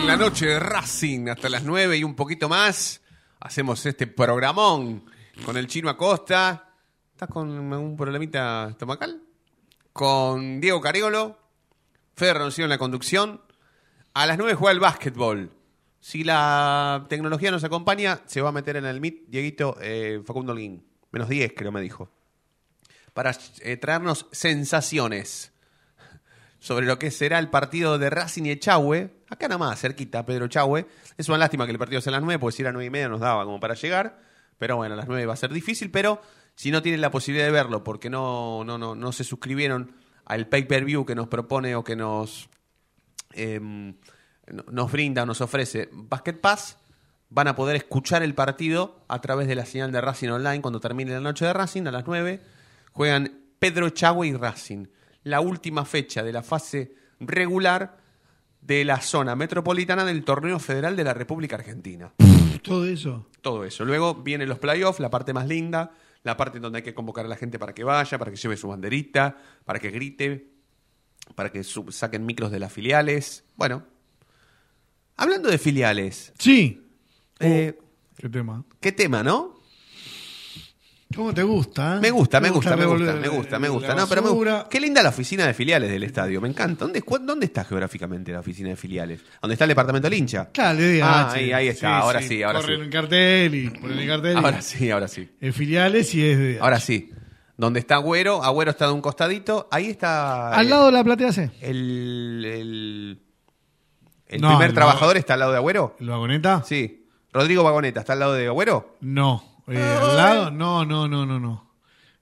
La noche de Racing hasta las 9 y un poquito más. Hacemos este programón con el chino Acosta. ¿Estás con un problemita estomacal? Con Diego Cariolo, Fede Roncino en la conducción. A las 9 juega el básquetbol. Si la tecnología nos acompaña, se va a meter en el Meet Dieguito eh, Facundo Holguín. Menos 10, creo me dijo. Para eh, traernos sensaciones sobre lo que será el partido de Racing y Echagüe. Acá nomás, cerquita, Pedro Echagüe. Es una lástima que el partido sea a las 9, porque si era 9 y media nos daba como para llegar. Pero bueno, a las 9 va a ser difícil, pero si no tienen la posibilidad de verlo porque no, no, no, no se suscribieron al pay-per-view que nos propone o que nos, em, no- nos brinda o nos ofrece Basket Pass, van a poder escuchar el partido a través de la señal de Racing Online cuando termine la noche de Racing a las 9. Juegan Pedro Echagüe y Racing. La última fecha de la fase regular de la zona metropolitana del torneo federal de la República Argentina. Todo eso. Todo eso. Luego vienen los playoffs, la parte más linda, la parte en donde hay que convocar a la gente para que vaya, para que lleve su banderita, para que grite, para que saquen micros de las filiales. Bueno, hablando de filiales, Sí. eh, ¿Qué tema? ¿qué tema, no? ¿Cómo te gusta? eh? Me gusta, ¿Te me gusta, me gusta, me gusta, me gusta. No, pero me basura? gusta. Qué linda la oficina de filiales del estadio, me encanta. ¿Dónde, dónde está geográficamente la oficina de filiales? ¿Dónde está el departamento del hincha? Claro, le Ah, ah, ahí, ahí está, ahora sí, ahora Corren sí. en cartel y ponen el cartel. y- Ahora sí, ahora sí. En filiales y es de. Ahora sí. Donde está Agüero, Agüero está de un costadito, ahí está... Al lado de la platea C. El, el, el No, primer el trabajador está al lado de Agüero. ¿El vagoneta? Sí. Rodrigo Vagoneta está al lado de Agüero. No. Eh, al lado, no, no, no, no, no.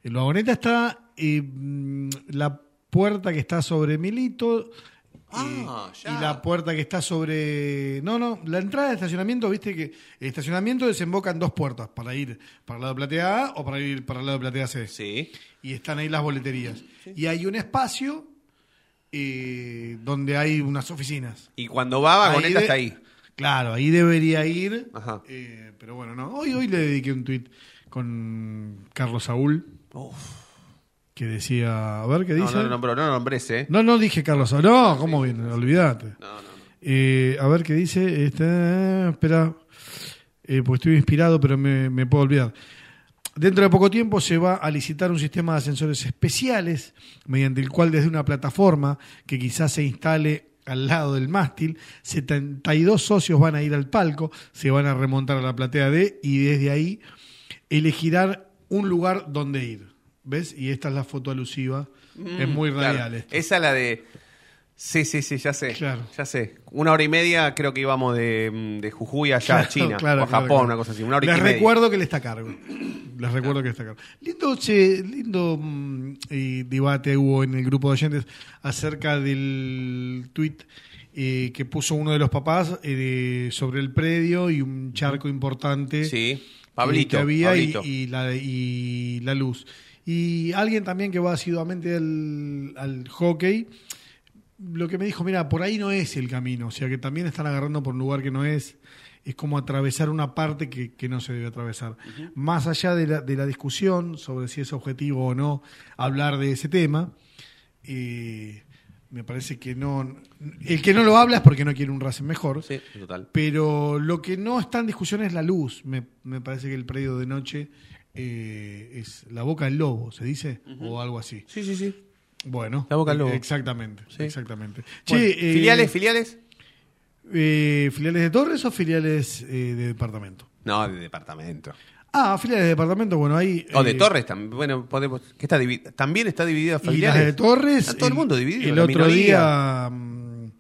El vagoneta está eh, mm, la puerta que está sobre Milito. eh, Ah, ya. y la puerta que está sobre. No, no, la entrada de estacionamiento, viste que el estacionamiento desemboca en dos puertas, para ir para el lado de platea A o para ir para el lado de platea C. Sí. Y están ahí las boleterías. Y hay un espacio eh, donde hay unas oficinas. Y cuando va, Vagoneta Ahí de- está ahí. Claro, ahí debería ir. Ajá. eh, pero bueno, no. Hoy, hoy le dediqué un tuit con Carlos Saúl que decía, a ver qué No, dice. no, no, pero no nombres, ¿eh? No, no dije Carlos Saúl. No, ¿cómo viene? Olvídate. Eh, a ver qué dice. Este, espera, eh, porque estoy inspirado, pero me, me puedo olvidar. Dentro de poco tiempo se va a licitar un sistema de ascensores especiales, mediante el cual desde una plataforma que quizás se instale al lado del mástil, 72 socios van a ir al palco, se van a remontar a la platea D y desde ahí elegirán un lugar donde ir. ¿Ves? Y esta es la foto alusiva. es muy Mm, Claro. radial. Esa la de. Sí, sí, sí, ya sé. Claro. Ya sé. Una hora y media creo que íbamos de, mm, de Jujuy allá a China. claro, o a Japón, una cosa así. Una hora y Les media. recuerdo que él está a cargo. Les recuerdo que está a cargo. Lindo, che, lindo mm, eh, debate hubo en el grupo de oyentes acerca del tuit eh, que puso uno de los papás eh, sobre el predio y un charco importante Sí. eh, Pablito. que había y- Pablito. Y, la, y la luz. Y alguien también que va asiduamente al, al hockey, lo que me dijo, mira, por ahí no es el camino, o sea que también están agarrando por un lugar que no es, es como atravesar una parte que, que no se debe atravesar. Más allá de la, de la discusión sobre si es objetivo o no hablar de ese tema, eh, me parece que no, el que no lo habla es porque no quiere un Racing mejor. Sí, total. Pero lo que no está en discusión es la luz. Me, me parece que el predio de noche eh, es la boca del lobo, ¿se dice? O algo así. Sí, sí, sí. Bueno. La boca lobo. Exactamente, Sí. exactamente. Bueno, Che, eh, ¿Filiales, filiales? eh, ¿Filiales de Torres o filiales eh, de departamento? No, de departamento. Ah, filiales de departamento, bueno, ahí... O de eh, Torres también. Bueno, podemos. ¿qué está también está dividida Y las filiales. de Torres... Está todo el mundo dividido. El otro minoría. día... mm,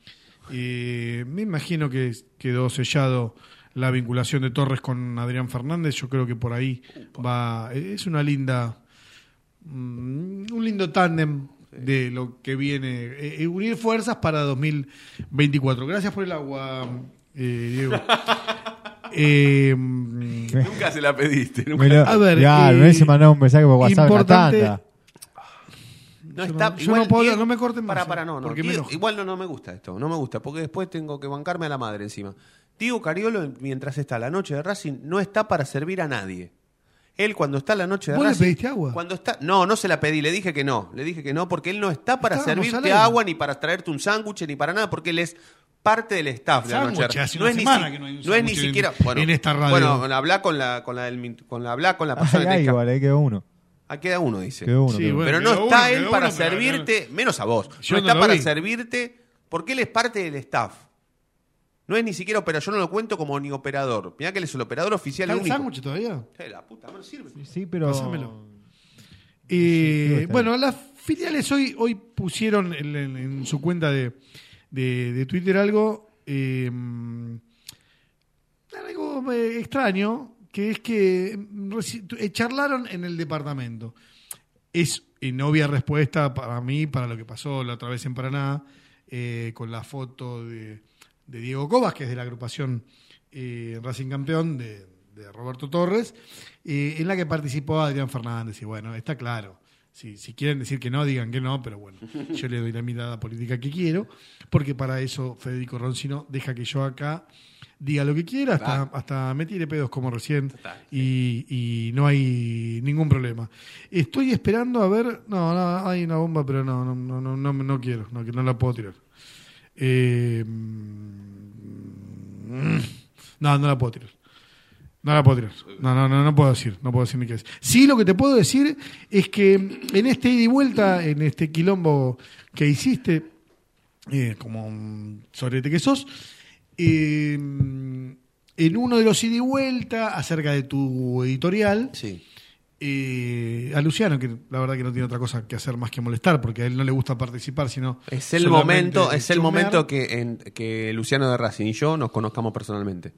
eh, me imagino que quedó sellado la vinculación de Torres con Adrián Fernández. Yo creo que por ahí va... Es una linda... mm, un lindo tándem de lo que viene. eh, eh, unir fuerzas para 2024. Gracias por el agua, eh, Diego. Eh, Nunca se la pediste. Nunca. Me lo- A ver, ya, eh, me mandado un mensaje por WhatsApp en la importante- tanda. No está, no- yo no puedo- no me corten más, Para, para, no, no. porque Diego- igual no, no me gusta esto, no me gusta, porque después tengo que bancarme a la madre encima. Diego Cariolo, mientras está la noche de Racing, no está para servir a nadie. Él cuando está la noche de ¿Vos le Racing... pediste agua? Cuando está, no, no se la pedí, le dije que no. Le dije que no, porque él no está para Estábamos al servirte aire. agua, ni para traerte un sándwich, ni para nada, porque él es parte del staff de Sándwich, Anocher. hace no una es ni, semana si- que no hay un no es ni sándwich en- siquiera bueno, en esta radio. Bueno, habla con la con la del min- con la habla con la persona te igual, ahí quedó uno. Ah, queda uno, dice. Quedó uno. Sí, quedó uno. bueno. pero no quedó está uno, él quedó para uno, pero servirte, menos a vos. Yo no no está lo para vi. servirte porque él es parte del staff. No es ni siquiera operador, yo no lo cuento como ni operador. Mirá que él es el operador oficial ¿Está el único. sándwich todavía? Eh, la puta, no sirve. Sí, pero. Pásamelo. Eh, bueno, las filiales hoy, hoy pusieron en, en- en su cuenta de, de- de Twitter algo, eh, algo eh, extraño, que es que eh, charlaron en el departamento. Es en obvia respuesta para mí, para lo que pasó la otra vez en Paraná, eh, con la foto de, de Diego Cobas, que es de la agrupación eh, Racing Campeón de, de Roberto Torres, eh, en la que participó Adrián Fernández. Y bueno, está claro. Si, si quieren decir que no, digan que no, pero bueno, yo le doy la mirada política que quiero, porque para eso Federico Roncino deja que yo acá diga lo que quiera, hasta, hasta me tire pedos como recién, Total, y, y no hay ningún problema. Estoy esperando a ver, no, no, hay una bomba, pero no, no, no, no, no, no quiero, no, que no la puedo tirar. Eh, no, no la puedo tirar. No la puedo tirar. No, no, no, no puedo decir. No puedo decir ni qué es. Sí, lo que te puedo decir es que en este ida y vuelta, en este quilombo que hiciste, eh, como un sorete que sos, eh, en uno de los ida y vuelta, acerca de tu editorial, Sí. Eh, a Luciano, que la verdad que no tiene otra cosa que hacer más que molestar, porque a él no le gusta participar, sino Es el momento, es el momento que, en- que Luciano de Racing y yo nos conozcamos personalmente.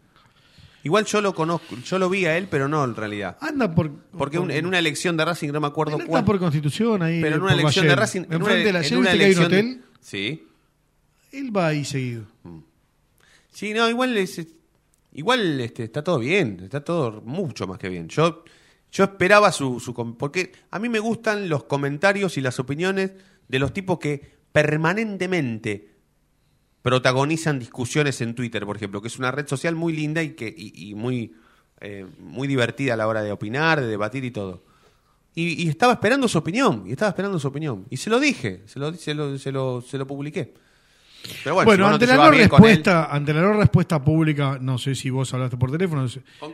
Igual yo lo conozco, yo lo vi a él, pero no en realidad. Anda por. Porque por- un- en una elección de Racing, no me acuerdo Él anda cuál. por Constitución ahí. pero en una elección de. Racing. en una- de la en una viste que hay un elección hotel. Sí. Él va ahí seguido. Sí, no, igual es- igual este, está todo bien, está todo mucho más que bien. Yo, yo esperaba su, su porque a mí me gustan los comentarios y las opiniones de los tipos que permanentemente protagonizan discusiones en Twitter, por ejemplo, que es una red social muy linda y que y, y muy eh, muy divertida a la hora de opinar, de debatir y todo. Y, y estaba esperando su opinión, y estaba esperando su opinión. Y se lo dije, se lo, se lo, se lo, se lo publiqué. Pero bueno, Bueno, si ante, te la no él- respuesta, ante la no respuesta pública, no sé si vos hablaste por teléfono,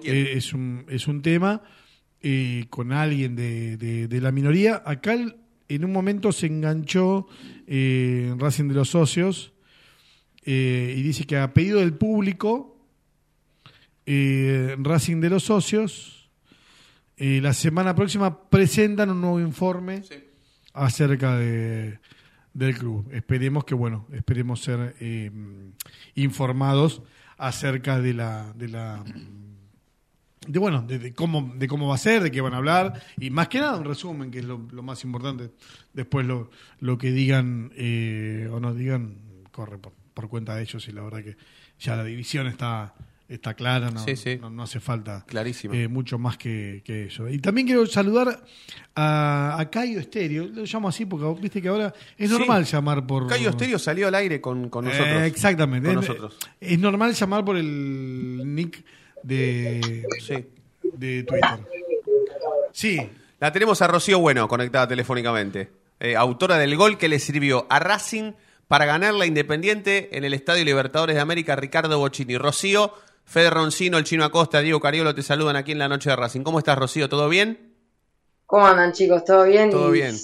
eh, es, un, es un tema eh, con alguien de, de- de la minoría. Acá el- en un momento se enganchó eh, en Racing de los Socios eh, y dice que a pedido del público, eh, Racing de los Socios, eh, la semana próxima presentan un nuevo informe acerca de, del club. Esperemos que, bueno, esperemos ser eh, informados acerca de la, de la, de bueno, de, de cómo, de cómo va a ser, de qué van a hablar y más que nada un resumen que es lo, lo más importante. Después lo, lo que digan eh, o no digan corre por, por cuenta de ellos y la verdad que ya la división está está clara, no, Sí, sí. no, no hace falta Clarísimo. eh, mucho más que, que eso. Y también quiero saludar a, a Cayo Estéreo, lo llamo así porque viste que ahora es Sí. normal llamar por... Cayo Estéreo salió al aire con, con nosotros. Eh, exactamente. Con es, nosotros. es normal llamar por el nick de, Sí. de Twitter. Sí, La tenemos a Rocío Bueno conectada telefónicamente. Eh, autora del gol que le sirvió a Racing para ganar la Independiente en el Estadio Libertadores de América, Ricardo Bocini. Rocío, Fede Roncino, el Chino Acosta, Diego Cariolo te saludan aquí en la noche de Racing. ¿Cómo estás, Rocío? ¿Todo bien? ¿Cómo andan chicos? ¿Todo bien? Todo Y, bien.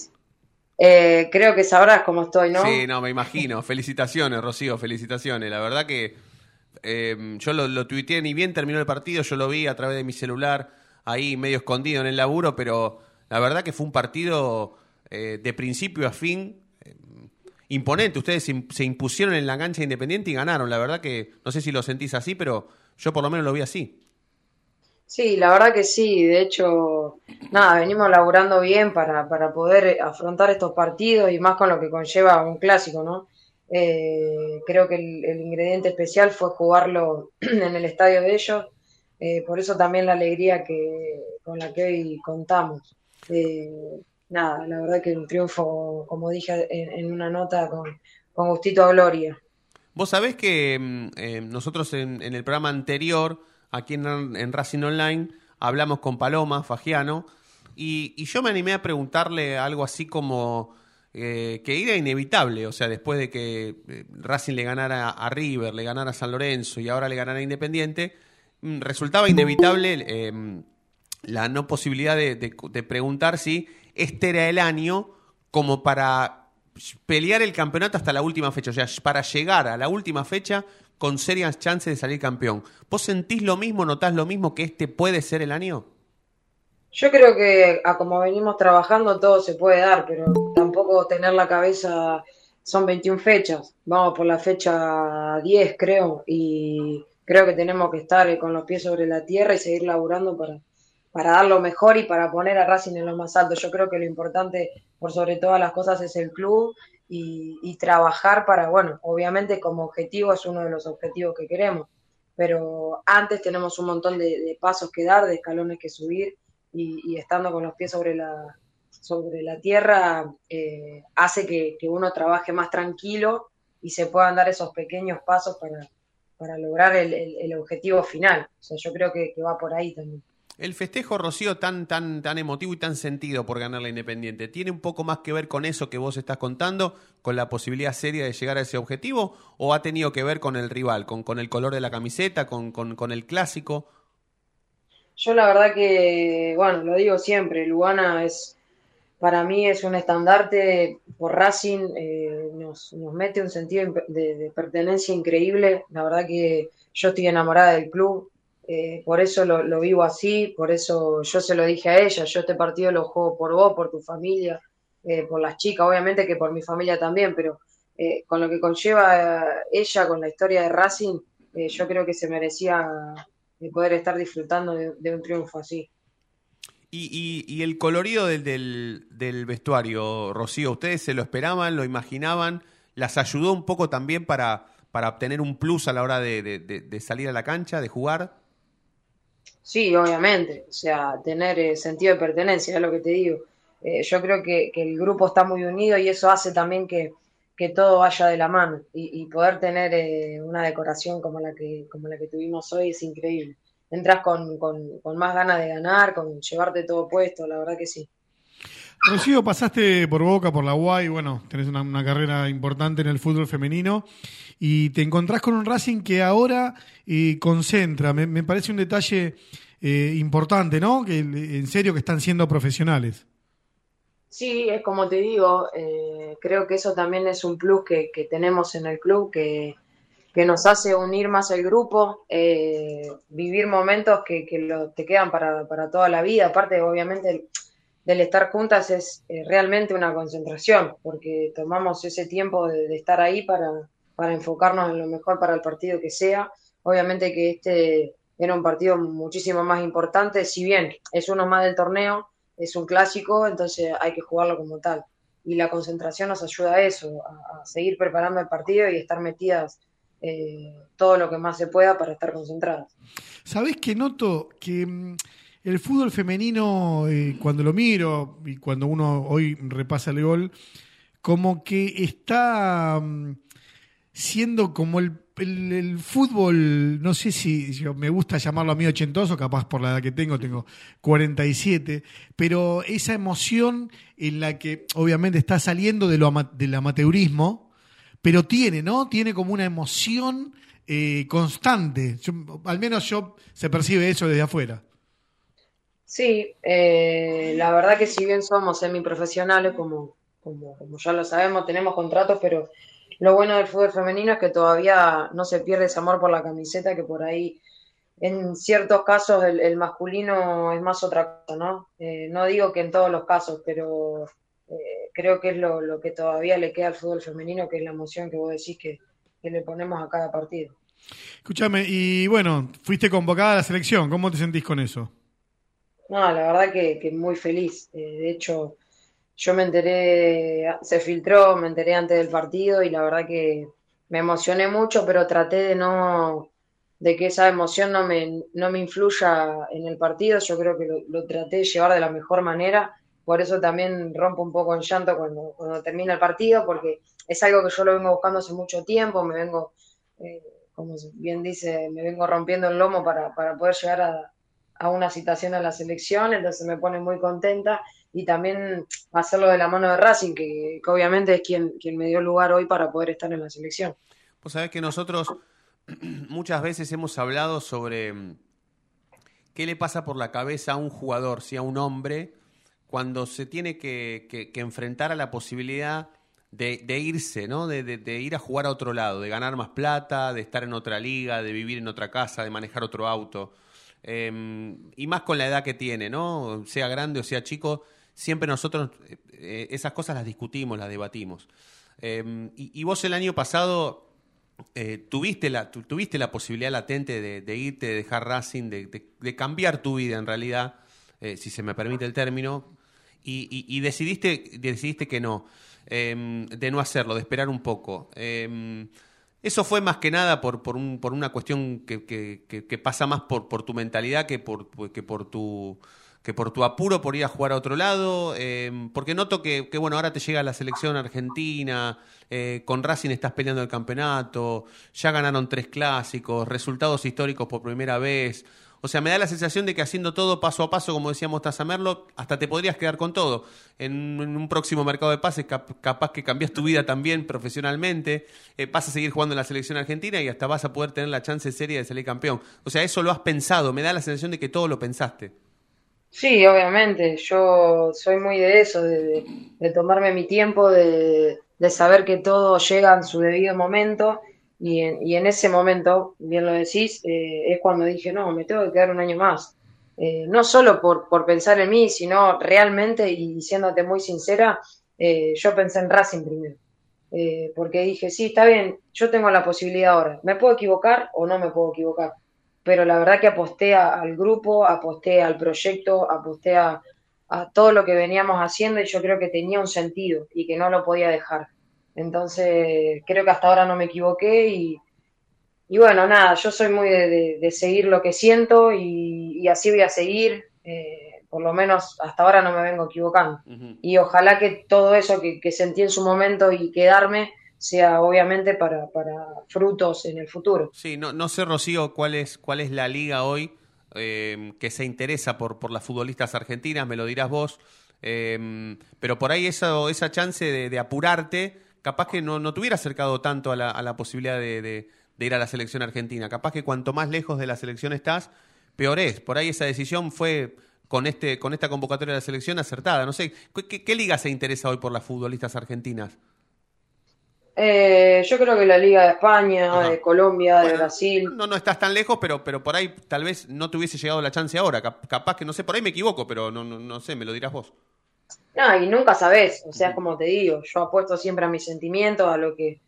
eh, creo que sabrás cómo estoy, ¿no? Sí, no, me imagino. Felicitaciones, Rocío, felicitaciones. La verdad que eh, yo lo, lo tuiteé ni bien terminó el partido, yo lo vi a través de mi celular, ahí medio escondido en el laburo, pero la verdad que fue un partido eh, de principio a fin eh, imponente. Ustedes se se impusieron en la cancha independiente y ganaron. La verdad que no sé si lo sentís así, pero yo por lo menos lo vi así. Sí, la verdad que sí. De hecho, nada, venimos laburando bien para, para poder afrontar estos partidos y más con lo que conlleva un clásico, ¿no? Eh, creo que el, ingrediente especial fue jugarlo en el estadio de ellos. Eh, por eso también la alegría que, con la que hoy contamos. Eh, nada, la verdad que un triunfo, como dije en, una nota, con, gustito a gloria. Vos sabés que mm, nosotros en, el programa anterior, aquí en, Racing Online, hablamos con Paloma Fagiano y yo me animé a preguntarle algo así como eh, que era inevitable, o sea, después de que eh, Racing le ganara a River, le ganara a San Lorenzo y ahora le ganara a Independiente, mm, resultaba inevitable eh, la no posibilidad de, preguntar si este era el año como para pelear el campeonato hasta la última fecha, o sea, para llegar a la última fecha con serias chances de salir campeón. ¿Vos sentís lo mismo, notás lo mismo que este puede ser el año? Yo creo que a como venimos trabajando todo se puede dar, pero tener la cabeza, son 21 fechas, vamos por la fecha 10 creo, y creo que tenemos que estar eh, con los pies sobre la tierra y seguir laburando para, para dar lo mejor y para poner a Racing en lo más alto. Yo creo que lo importante por sobre todas las cosas es el club y, trabajar para, bueno, obviamente como objetivo es uno de los objetivos que queremos, pero antes tenemos un montón de, de pasos que dar, de escalones que subir y, y estando con los pies sobre la, sobre la tierra eh, hace que, que uno trabaje más tranquilo y se puedan dar esos pequeños pasos para, para lograr el, el- el objetivo final. O sea, yo creo que, que va por ahí también. El festejo, Rocío, tan, tan, tan emotivo y tan sentido por ganar la Independiente, ¿tiene un poco más que ver con eso que vos estás contando, con la posibilidad seria de llegar a ese objetivo, o ha tenido que ver con el rival, con, con el color de la camiseta, con, con, con el clásico? Yo la verdad que, bueno, lo digo siempre, Lugana es, para mí es un estandarte por Racing, eh, nos, nos mete un sentido de, pertenencia increíble, la verdad que yo estoy enamorada del club, eh, por eso lo, lo vivo así, por eso yo se lo dije a ella, yo este partido lo juego por vos, por tu familia, eh, por las chicas, obviamente que por mi familia también, pero eh, con lo que conlleva ella, con la historia de Racing, yo creo que se merecía de poder estar disfrutando de, de un triunfo así. Y, y- el colorido del, del, vestuario, Rocío, ¿ustedes se lo esperaban, lo imaginaban? ¿Las ayudó un poco también para, para obtener un plus a la hora de, de- salir a la cancha, de jugar? Sí, obviamente, o sea, tener eh, sentido de pertenencia, es lo que te digo. Eh, yo creo que, que el grupo está muy unido y eso hace también que, que todo vaya de la mano y, y poder tener eh, una decoración como la que, como la que tuvimos hoy es increíble. Entras con, con, con más ganas de ganar, con llevarte todo puesto, la verdad que sí. Rocío, pasaste por Boca, por la UAI, bueno, tenés una, una carrera importante en el fútbol femenino y te encontrás con un Racing que ahora eh, concentra. Me, me parece un detalle eh, importante, ¿no? Que en serio que están siendo profesionales. Sí, es como te digo, eh, creo que eso también es un plus que, que tenemos en el club, que, que nos hace unir más el grupo, eh, vivir momentos que, que lo- te quedan para, para toda la vida. Aparte, obviamente, el- del estar juntas es eh, realmente una concentración, porque tomamos ese tiempo de, de estar ahí para, para enfocarnos en lo mejor para el partido que sea. Obviamente que este era un partido muchísimo más importante, si bien es uno más del torneo, es un clásico, entonces hay que jugarlo como tal. Y la concentración nos ayuda a eso, a, a seguir preparando el partido y estar metidas eh, todo lo que más se pueda para estar concentradas. ¿Sabés que noto que mm, el fútbol femenino, eh, cuando lo miro y cuando uno hoy repasa el gol, como que está mm, siendo como el, el- fútbol, no sé si me gusta llamarlo a mí ochentoso, capaz por la edad que tengo, tengo 47, pero esa emoción en la que obviamente está saliendo de lo ama- del amateurismo, pero tiene, ¿no? Tiene como una emoción eh, constante. Al menos yo se percibe eso desde afuera. Sí, eh, la verdad que si bien somos semiprofesionales, como, como, como ya lo sabemos, tenemos contratos, pero lo bueno del fútbol femenino es que todavía no se pierde ese amor por la camiseta, que por ahí en ciertos casos el, el masculino es más otra cosa, ¿no? Eh, no digo que en todos los casos, pero eh, creo que es lo, lo que todavía le queda al fútbol femenino, que es la emoción que vos decís que, que le ponemos a cada partido. Escúchame, y bueno, fuiste convocada a la selección, ¿cómo te sentís con eso? No, la verdad que, que muy feliz. Eh, de hecho, yo me enteré, se filtró, me enteré antes del partido y la verdad que me emocioné mucho, pero traté de no, de que esa emoción no me, no me influya en el partido. Yo creo que lo, lo traté de llevar de la mejor manera. Por eso también rompo un poco en llanto cuando, cuando termina el partido, porque es algo que yo lo vengo buscando hace mucho tiempo, me vengo, eh, como bien dice, me vengo rompiendo el lomo para, para poder llegar a, a una citación a la selección, entonces me pone muy contenta y también hacerlo de la mano de Racing, que, obviamente es quien, quien me dio lugar hoy para poder estar en la selección. Pues sabés que nosotros muchas veces hemos hablado sobre mm, qué le pasa por la cabeza a un jugador, si a un hombre, cuando se tiene que, enfrentar a la posibilidad de, irse, ¿no? De, ir a jugar a otro lado, de ganar más plata, de estar en otra liga, de vivir en otra casa, de manejar otro auto. Em, y más con la edad que tiene, ¿no? Sea grande o sea chico, siempre nosotros eh, esas cosas las discutimos, las debatimos. Em, y, vos el año pasado eh, tuviste, la, posibilidad latente de, irte, de dejar Racing, de, cambiar tu vida en realidad, eh, si se me permite el término, y, decidiste, decidiste que no, em, de no hacerlo, de esperar un poco. Eso fue más que nada por, por, un, por una cuestión que, que, pasa más por, por tu mentalidad que por, que por tu que por tu apuro por ir a jugar a otro lado, eh, porque noto que, bueno, ahora te llega la selección argentina, eh, con Racing estás peleando el campeonato, ya ganaron tres clásicos, resultados históricos por primera vez, o sea, me da la sensación de que haciendo todo paso a paso, como decíamos Merlo, hasta te podrías quedar con todo. En, un próximo mercado de pases, capaz que cambias tu vida también profesionalmente, eh, vas a seguir jugando en la selección argentina y hasta vas a poder tener la chance seria de salir campeón. O sea, eso lo has pensado, me da la sensación de que todo lo pensaste. Sí, obviamente, yo soy muy de eso, de, tomarme mi tiempo, de, de saber que todo llega en su debido momento y en, y en ese momento, bien lo decís, eh, es cuando dije, no, me tengo que quedar un año más. Eh, no solo por, por, pensar en mí, sino realmente, y diciéndote muy sincera, eh, yo pensé en Racing primero. porque dije, sí, está bien, yo tengo la posibilidad ahora. ¿Me puedo equivocar o no me puedo equivocar? Pero la verdad que aposté al grupo, aposté al proyecto, aposté a todo lo que veníamos haciendo y yo creo que tenía un sentido y que no lo podía dejar. Entonces, creo que hasta ahora no me equivoqué y, y bueno, nada, yo soy muy de, seguir lo que siento y, así voy a seguir. Eh, por lo menos hasta ahora no me vengo equivocando. Y ojalá que todo eso que, sentí en su momento y quedarme sea obviamente para, para frutos en el futuro. Sí, no, no sé, Rocío, cuál es, cuál es la liga hoy eh, que se interesa por, por las futbolistas argentinas, me lo dirás vos. Eh, pero por ahí esa, esa chance de apurarte capaz que no, no te hubiera acercado tanto a la, a la posibilidad de, ir a la selección argentina. Capaz que cuanto más lejos de la selección estás, peor es. Por ahí esa decisión fue con este con esta convocatoria de la selección acertada. No sé, ¿qué, liga se interesa hoy por las futbolistas argentinas? Eh, yo creo que la Liga de España, de Colombia, de Brasil. No, no estás tan lejos, pero, pero por ahí tal vez no te hubiese llegado la chance ahora. Capaz que, no sé, por ahí me equivoco, pero no, no, no sé, me lo dirás vos. No, y nunca sabes, o sea, como te digo, yo apuesto siempre a mis sentimientos, a lo que,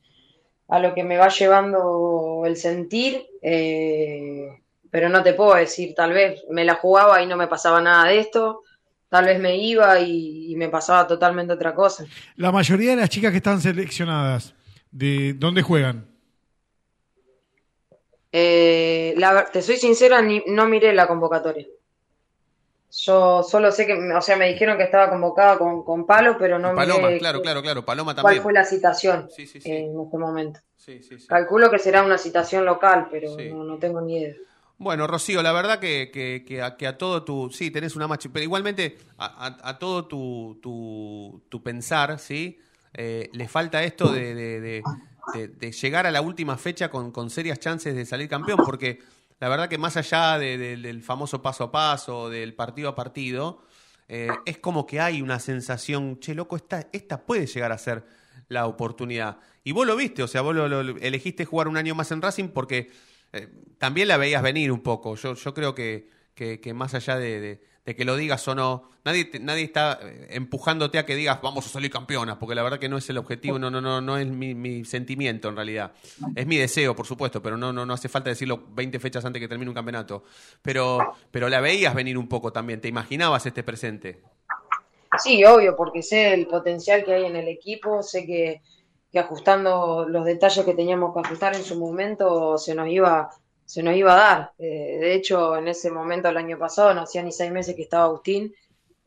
a lo que me va llevando el sentir, eh, pero no te puedo decir, tal vez me la jugaba y no me pasaba nada de esto, tal vez me iba y, me pasaba totalmente otra cosa. La mayoría de las chicas que están seleccionadas, ¿de dónde juegan? Eh, te soy sincera, no miré la convocatoria. Yo solo sé que, o sea, me dijeron que estaba convocada con, con Palo, pero no Paloma, claro, claro, claro, Paloma también. ¿Cuál fue la citación en este momento? Calculo que será una citación local, pero no, tengo ni idea. Bueno, Rocío, la verdad que, que, que, a, que a, todo tu... Sí, tenés una machi, pero igualmente a, a, todo tu, tu, tu, pensar, ¿sí? Eh, le falta esto de, de, de, llegar a la última fecha con, con serias chances de salir campeón, porque la verdad que más allá del famoso paso a paso, del partido a partido, eh, es como que hay una sensación, che, loco, esta, esta puede llegar a ser la oportunidad. Y vos lo viste, o sea, vos lo, elegiste jugar un año más en Racing porque eh, también la veías venir un poco. Yo, yo creo que, que, más allá de, de que lo digas o no. Nadie, nadie está eh, empujándote a que digas vamos a salir campeonas, porque la verdad que no es el objetivo, no, no, no, no es mi, sentimiento en realidad. Es mi deseo, por supuesto, pero no, no, no hace falta decirlo 20 fechas antes que termine un campeonato. Pero, pero la veías venir un poco también, te imaginabas este presente. Sí, obvio, porque sé el potencial que hay en el equipo, sé que, que ajustando los detalles que teníamos que ajustar en su momento se nos iba se nos iba a dar. Eh, de hecho, en ese momento, el año pasado, no hacía ni seis meses que estaba Agustín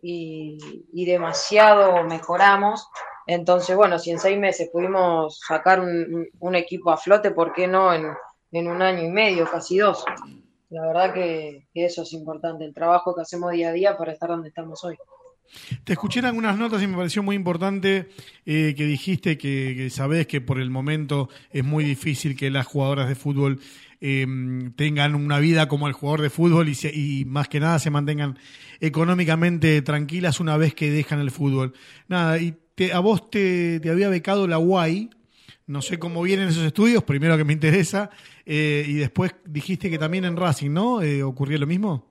y, demasiado mejoramos. Entonces, bueno, si en seis meses pudimos sacar un, equipo a flote, ¿por qué no en, un año y medio, casi dos? La verdad que, eso es importante, el trabajo que hacemos día a día para estar donde estamos hoy. Te escuché en algunas notas y me pareció muy importante eh, que dijiste que, que que por el momento es muy difícil que las jugadoras de fútbol eh, tengan una vida como el jugador de fútbol y, se- y más que nada se mantengan económicamente tranquilas una vez que dejan el fútbol. Nada, y te- a vos te, te había becado la UAI, no sé cómo vienen esos estudios, primero que me interesa, eh, y después dijiste que también en Racing, ¿no? Eh, ¿Ocurrió lo mismo?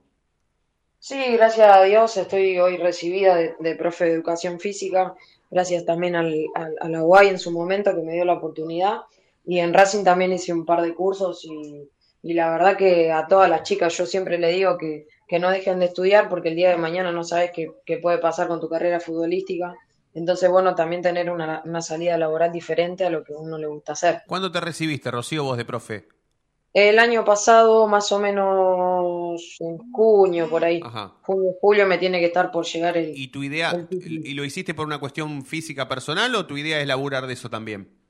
Sí, gracias a Dios estoy hoy recibida de, de profe de educación física, gracias también al, al- a la UAI en su momento que me dio la oportunidad y en Racing también hice un par de cursos y, y la verdad que a todas las chicas yo siempre le digo que, que no dejen de estudiar porque el día de mañana no sabes qué, qué puede pasar con tu carrera futbolística, entonces bueno, también tener una, una salida laboral diferente a lo que a uno le gusta hacer. ¿Cuándo te recibiste, Rocío, vos de profe? El año pasado, más o menos en junio, por ahí. Ajá. Junio, julio me tiene que estar por llegar el... ¿Y tu idea, el y lo hiciste por una cuestión física personal o tu idea es laburar de eso también?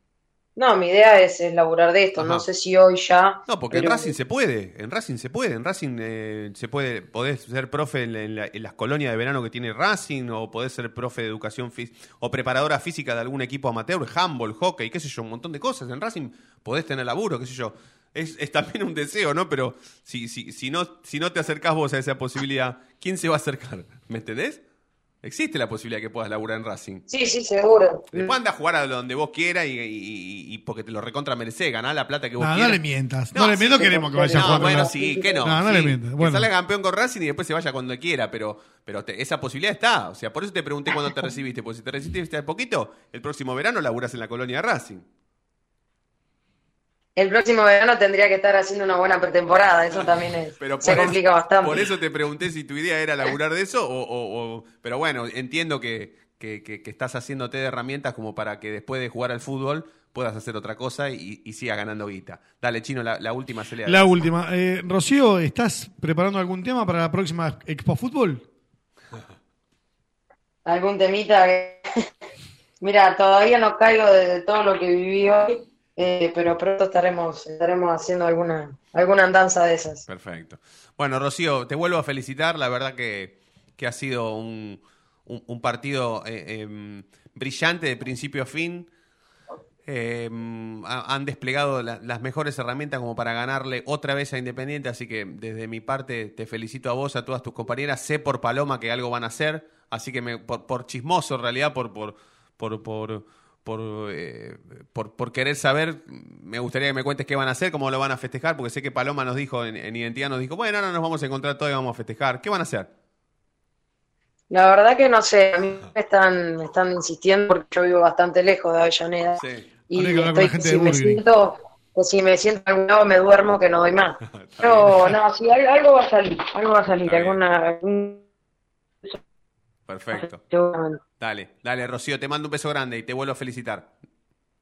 No, mi idea es, es laburar de esto. Ajá. No sé si hoy ya. No, porque en Racing se puede, en Racing se puede, en Racing eh, se puede, podés ser profe en, la- en la- en las colonias de verano que tiene Racing, o podés ser profe de educación física, o preparadora física de algún equipo amateur, handball, hockey, qué sé yo, un montón de cosas. En Racing podés tener laburo, qué sé yo. Es, es también un deseo, ¿no? Pero si, si, si, no, si no te acercás vos a esa posibilidad, ¿quién se va a acercar? ¿Me entendés? Existe la posibilidad que puedas laburar en Racing. Sí, sí, seguro. Después anda a jugar a donde vos quieras y, y- y- porque te lo recontra merecés, ganá la plata que vos No, no quieras. le mientas. No, No, le sí, mientas, pero- queremos que vaya a No, jugar. bueno, ¿no? sí, que no. No, no sí. le mientas. Que salga campeón con Racing y después se vaya cuando quiera, pero, pero te- esa posibilidad está. O sea, por eso te pregunté cuándo te recibiste. Porque si te recibiste hace poquito, el próximo verano laburas en la colonia de Racing. El próximo verano tendría que estar haciendo una buena pretemporada. Eso también es, Pero se por eso- complica bastante. Por eso te pregunté si tu idea era laburar de eso o... o- o- pero bueno, entiendo que, que- que- que estás haciéndote de herramientas como para que después de jugar al fútbol puedas hacer otra cosa y, y sigas ganando guita. Dale, Chino, la, la última se le La última. Eh, Rocío, ¿estás preparando algún tema para la próxima Expo Fútbol? Algún temita que... Mira, todavía no caigo de todo lo que viví hoy, eh, pero pronto estaremos, estaremos haciendo alguna, alguna andanza de esas. Perfecto. Bueno, Rocío, te vuelvo a felicitar. La verdad que, que ha sido un, un- partido eh, em, brillante de principio a fin. Em, ha- han desplegado la- las mejores herramientas como para ganarle otra vez a Independiente, así que desde mi parte te felicito a vos, a todas tus compañeras. Sé por Paloma que algo van a hacer, así que me- por, por chismoso en realidad, por, por, por, por, por, eh, por, por querer saber, me gustaría que me cuentes qué van a hacer, cómo lo van a festejar, porque sé que Paloma nos dijo en, en Identidad, nos dijo, bueno, ahora nos vamos a encontrar todos y vamos a festejar. ¿Qué van a hacer? La verdad que no sé, a mí me están, me están insistiendo porque yo vivo bastante lejos de Avellaneda Sí. y estoy la gente que si de me siento, que si me siento en algún lado me duermo que no doy más. Pero no, sí, al- algo va a salir, algo va a salir, alguna, algún- Perfecto. seguramente. Dale, dale, Rocío, te mando un beso grande y te vuelvo a felicitar.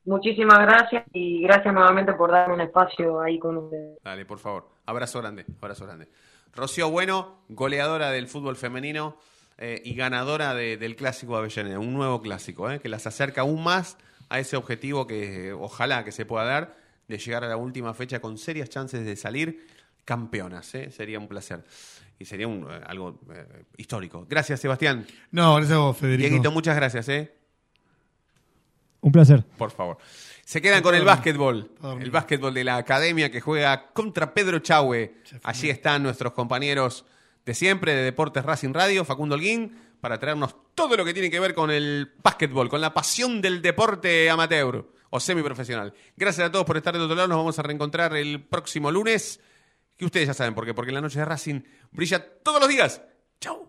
Muchísimas gracias y gracias nuevamente por darme un espacio ahí con ustedes. Dale, por favor. Abrazo grande, abrazo grande. Rocío Bueno, goleadora del fútbol femenino eh, y ganadora de- del clásico de Avellaneda, un nuevo clásico, eh, que las acerca aún más a ese objetivo que eh, ojalá que se pueda dar de llegar a la última fecha con serias chances de salir campeonas. eh. Sería un placer y sería un, eh, algo eh, histórico. Gracias, Sebastián. No, gracias a vos, Federico. Dieguito, muchas gracias. Eh. Un placer. Por favor. Se quedan con el básquetbol. El básquetbol de la academia que juega contra Pedro Chahue. Allí están nuestros compañeros de siempre de Deportes Racing Radio, Facundo Holguín, para traernos todo lo que tiene que ver con el básquetbol, con la pasión del deporte amateur o semiprofesional. Gracias a todos por estar de otro lado. Nos vamos a reencontrar el próximo lunes. Que ustedes ya saben por qué. Porque la noche de Racing brilla todos los días. ¡Chau!